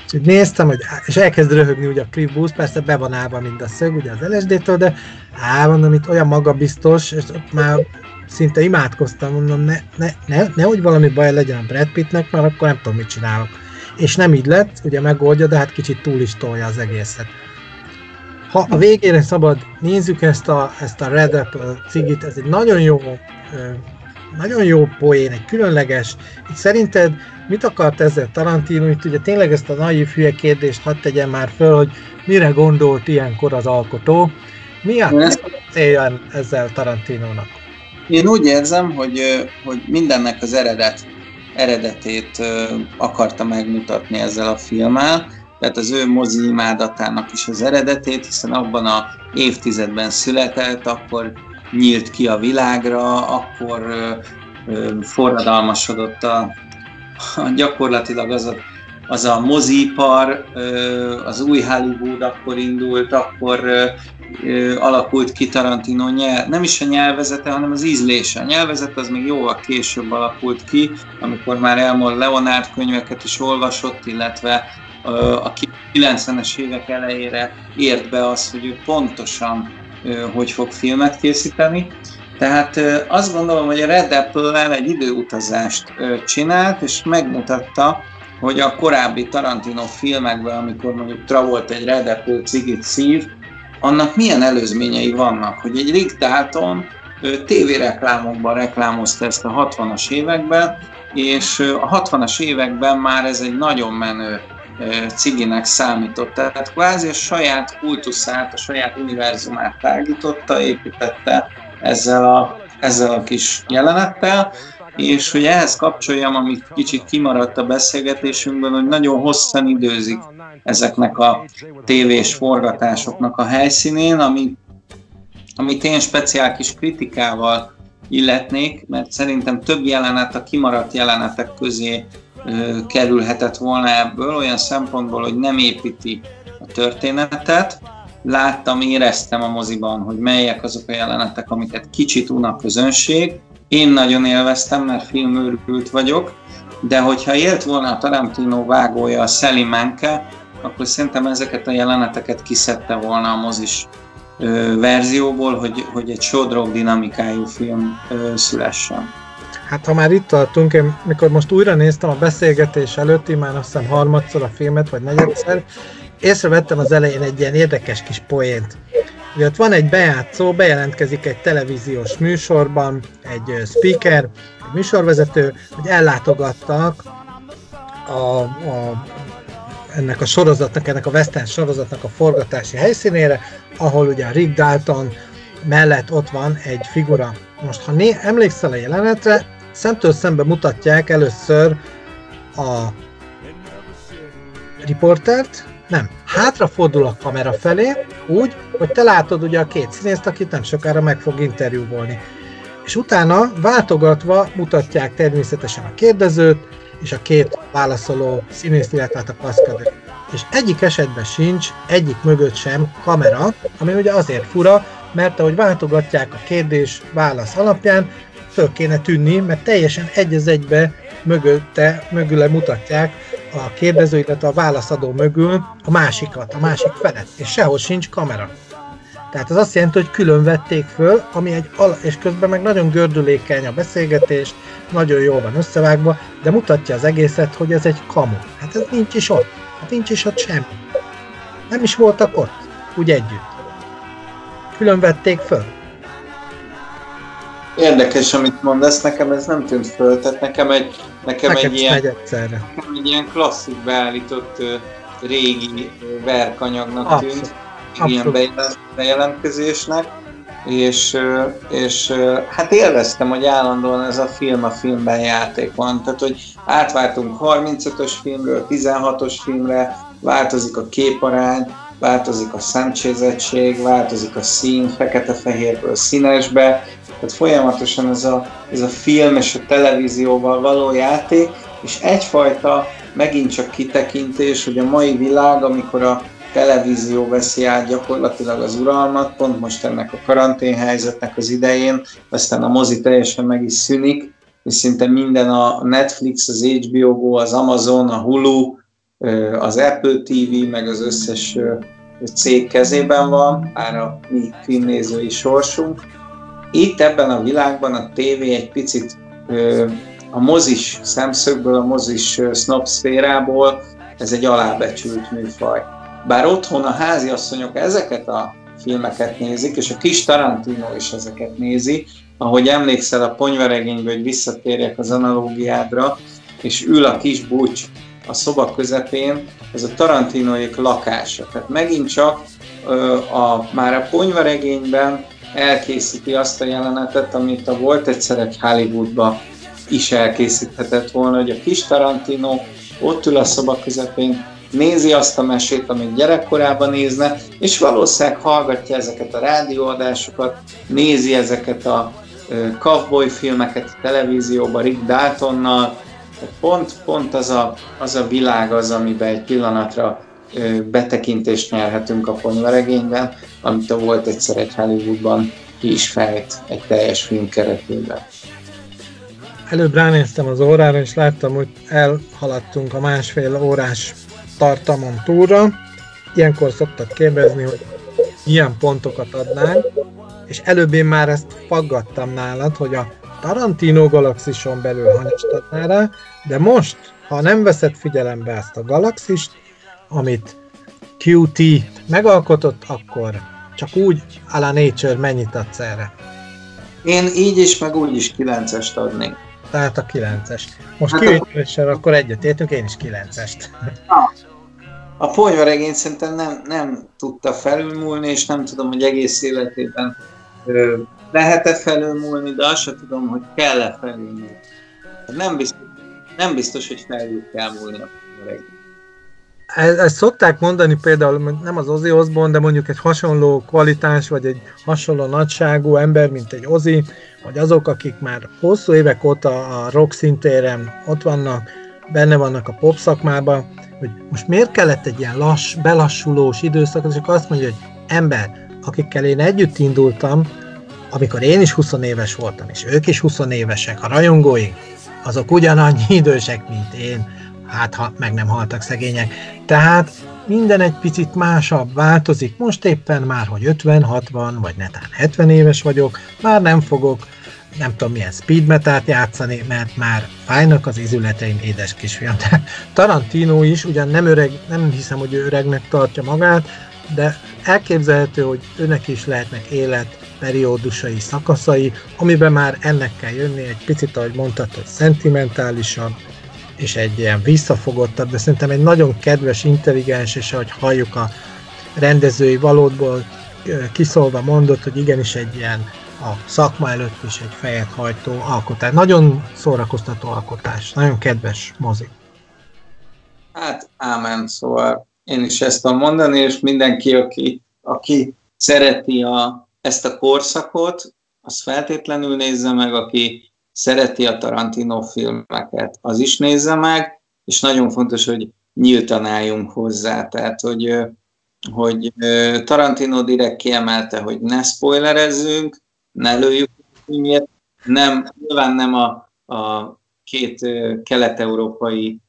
És úgy néztem, hogy, és elkezd röhögni ugye a Cliff Booth, persze be van állva mind a szög, ugye az LSD-től, de á, mondom, itt olyan magabiztos, és ott már szinte imádkoztam, mondom, ne, ne, ne, nehogy valami baj legyen a Brad Pittnek, mert akkor nem tudom, mit csinálok és nem így lett, ugye megoldja, de hát kicsit túl is tolja az egészet. Ha a végére szabad, nézzük ezt a, ezt a Red Apple cigit, ez egy nagyon jó, nagyon jó poén, egy különleges. Itt szerinted mit akart ezzel Tarantino? Itt ugye tényleg ezt a naív hülye kérdést hadd tegyen már föl, hogy mire gondolt ilyenkor az alkotó. Mi a célja ezzel Tarantinónak? Én úgy érzem, hogy, hogy mindennek az eredet eredetét akarta megmutatni ezzel a filmmel, tehát az ő mozi imádatának is az eredetét, hiszen abban a évtizedben született, akkor nyílt ki a világra, akkor forradalmasodott a, a gyakorlatilag az a, az a mozipar, az új Hollywood akkor indult, akkor alakult ki Tarantino nyelv, nem is a nyelvezete, hanem az ízlése. A nyelvezet az még jóval később alakult ki, amikor már Elmore Leonard könyveket is olvasott, illetve a 90-es évek elejére ért be az, hogy ő pontosan hogy fog filmet készíteni. Tehát azt gondolom, hogy a Red Apple-el egy időutazást csinált, és megmutatta, hogy a korábbi Tarantino filmekben, amikor mondjuk Travolta egy Red Apple cigit szív, annak milyen előzményei vannak, hogy egy Rick Dalton tévéreklámokban reklámozta ezt a 60-as években, és a 60-as években már ez egy nagyon menő ciginek számított. Tehát kvázi a saját kultuszát, a saját univerzumát tágította, építette ezzel a, ezzel a kis jelenettel, és hogy ehhez kapcsoljam, amit kicsit kimaradt a beszélgetésünkben, hogy nagyon hosszan időzik ezeknek a tévés forgatásoknak a helyszínén, ami, amit én speciál kis kritikával illetnék, mert szerintem több jelenet a kimaradt jelenetek közé ö, kerülhetett volna ebből, olyan szempontból, hogy nem építi a történetet. Láttam, éreztem a moziban, hogy melyek azok a jelenetek, amiket kicsit un a közönség, én nagyon élveztem, mert filmőrült vagyok, de hogyha élt volna a Tarantino vágója, a Sally Menke, akkor szerintem ezeket a jeleneteket kiszedte volna a mozis ö, verzióból, hogy, hogy egy sodrog dinamikájú film ö, szülessen. Hát ha már itt tartunk, én mikor most újra néztem a beszélgetés előtti, már azt hiszem harmadszor a filmet, vagy negyedszer, észrevettem az elején egy ilyen érdekes kis poént. Ugye ott van egy bejátszó, bejelentkezik egy televíziós műsorban, egy speaker, egy műsorvezető, hogy ellátogattak a, a, ennek a sorozatnak, ennek a western sorozatnak a forgatási helyszínére, ahol ugye a Rick Dalton mellett ott van egy figura. Most, ha né, emlékszel a jelenetre, szemtől szembe mutatják először a riportert, nem, hátrafordul a kamera felé, úgy, hogy te látod ugye a két színészt, akit nem sokára meg fog interjúvolni. És utána váltogatva mutatják természetesen a kérdezőt, és a két válaszoló színészt, illetve hát a kaszkadőt. És egyik esetben sincs, egyik mögött sem kamera, ami ugye azért fura, mert ahogy váltogatják a kérdés válasz alapján, föl kéne tűnni, mert teljesen egy az egybe mögötte, mögüle mutatják a kérdező, illetve a válaszadó mögül a másikat, a másik felet, és sehol sincs kamera. Tehát az azt jelenti, hogy külön vették föl, ami egy al- és közben meg nagyon gördülékeny a beszélgetés, nagyon jól van összevágva, de mutatja az egészet, hogy ez egy kamu. Hát ez nincs is ott. Hát nincs is ott semmi. Nem is voltak ott, úgy együtt. Külön vették föl. Érdekes, amit mondasz, nekem ez nem tűnt föl, tehát nekem egy, nekem Neked egy, ilyen, nekem egy ilyen klasszik beállított régi verkanyagnak Abszolút. tűnt, ilyen bejelent- bejelentkezésnek, és, és hát élveztem, hogy állandóan ez a film a filmben játék van, tehát hogy átváltunk 35-ös filmről 16-os filmre, változik a képarány, változik a szemcsézettség, változik a szín, fekete-fehérből színesbe, tehát folyamatosan ez a, ez a film és a televízióval való játék, és egyfajta megint csak kitekintés, hogy a mai világ, amikor a televízió veszi át gyakorlatilag az uralmat, pont most ennek a karanténhelyzetnek az idején, aztán a mozi teljesen meg is szűnik, és szinte minden a Netflix, az HBO Go, az Amazon, a Hulu, az Apple TV, meg az összes cég kezében van, már a mi filmnézői sorsunk. Itt ebben a világban a tévé egy picit a mozis szemszögből, a mozis sznopszférából ez egy alábecsült műfaj. Bár otthon a háziasszonyok ezeket a filmeket nézik, és a kis Tarantino is ezeket nézi, ahogy emlékszel a ponyvaregényből, hogy visszatérjek az analógiádra, és ül a kis bucs a szoba közepén, ez a Tarantinoék lakása. Tehát megint csak a, már a ponyvaregényben elkészíti azt a jelenetet, amit a volt egyszer egy Hollywoodba is elkészíthetett volna, hogy a kis Tarantino ott ül a szoba közepén, nézi azt a mesét, amit gyerekkorában nézne, és valószínűleg hallgatja ezeket a rádióadásokat, nézi ezeket a cowboy filmeket a televízióban Rick Daltonnal, pont, pont az, a, az a világ az, amiben egy pillanatra betekintést nyerhetünk a ponyvaregényben, amit a volt egyszer egy Hollywoodban ki is fejt egy teljes film keretében. Előbb ránéztem az órára, és láttam, hogy elhaladtunk a másfél órás tartalmon túlra. Ilyenkor szoktak kérdezni, hogy milyen pontokat adnánk, és előbb én már ezt faggattam nálad, hogy a Tarantino galaxison belül hanyast adná rá, de most, ha nem veszed figyelembe ezt a galaxist, amit QT megalkotott, akkor csak úgy a la Nature mennyit adsz erre? Én így is, meg úgy is 9-est adnék. Tehát a 9-es. Most hát kivételéssel akkor egyet értünk, én is 9-est. A ponyvaregény szerintem nem, nem tudta felülmúlni, és nem tudom, hogy egész életében lehet-e felülmúlni, de azt sem tudom, hogy kell-e felülmúlni. Nem biztos, nem biztos, hogy felül kell múlni a ponyvaregény. Ezt szokták mondani például, nem az Ozzy Osbourne, de mondjuk egy hasonló kvalitás, vagy egy hasonló nagyságú ember, mint egy Ozzy, vagy azok, akik már hosszú évek óta a rock szintéren ott vannak, benne vannak a pop szakmában, hogy most miért kellett egy ilyen lass, belassulós időszak, és akkor azt mondja, hogy ember, akikkel én együtt indultam, amikor én is 20 éves voltam, és ők is 20 évesek, a rajongóink, azok ugyanannyi idősek, mint én, hát ha meg nem haltak szegények. Tehát minden egy picit másabb, változik. Most éppen már, hogy 50, 60, vagy netán 70 éves vagyok, már nem fogok nem tudom milyen speed metát játszani, mert már fájnak az izületeim, édes kisfiam. Tarantino is, ugyan nem öreg, nem hiszem, hogy ő öregnek tartja magát, de elképzelhető, hogy őnek is lehetnek élet periódusai, szakaszai, amiben már ennek kell jönni, egy picit, ahogy mondtad, hogy szentimentálisabb, és egy ilyen visszafogottabb, de szerintem egy nagyon kedves, intelligens, és ahogy halljuk a rendezői valódból kiszólva mondott, hogy igenis egy ilyen a szakma előtt is egy fejet hajtó alkotás. Nagyon szórakoztató alkotás, nagyon kedves mozi. Hát, ámen, szóval én is ezt tudom mondani, és mindenki, aki, aki szereti a, ezt a korszakot, az feltétlenül nézze meg, aki szereti a Tarantino filmeket, az is nézze meg, és nagyon fontos, hogy nyíltan álljunk hozzá, tehát hogy, hogy Tarantino direkt kiemelte, hogy ne spoilerezzünk, ne lőjük miért, nem, nyilván nem a, a két kelet-európai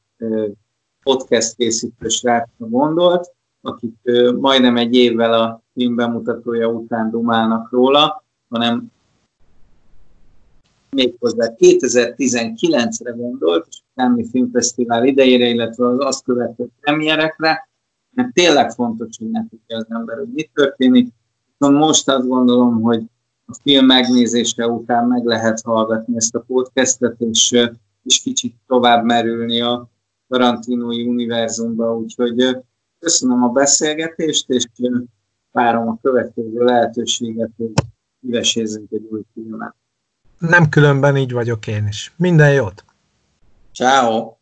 podcast készítő srácra gondolt, akik majdnem egy évvel a film bemutatója után dumálnak róla, hanem méghozzá 2019-re gondolt, és a Filmfesztivál idejére, illetve az azt követő premierekre, mert tényleg fontos, hogy ne tudja az ember, hogy mi történik. Most azt gondolom, hogy a film megnézése után meg lehet hallgatni ezt a podcastet, és, és kicsit tovább merülni a Tarantinói univerzumba, úgyhogy köszönöm a beszélgetést, és várom a következő lehetőséget, hogy üvesézzünk egy új filmet. Nem különben így vagyok én is. Minden jót! Ciao.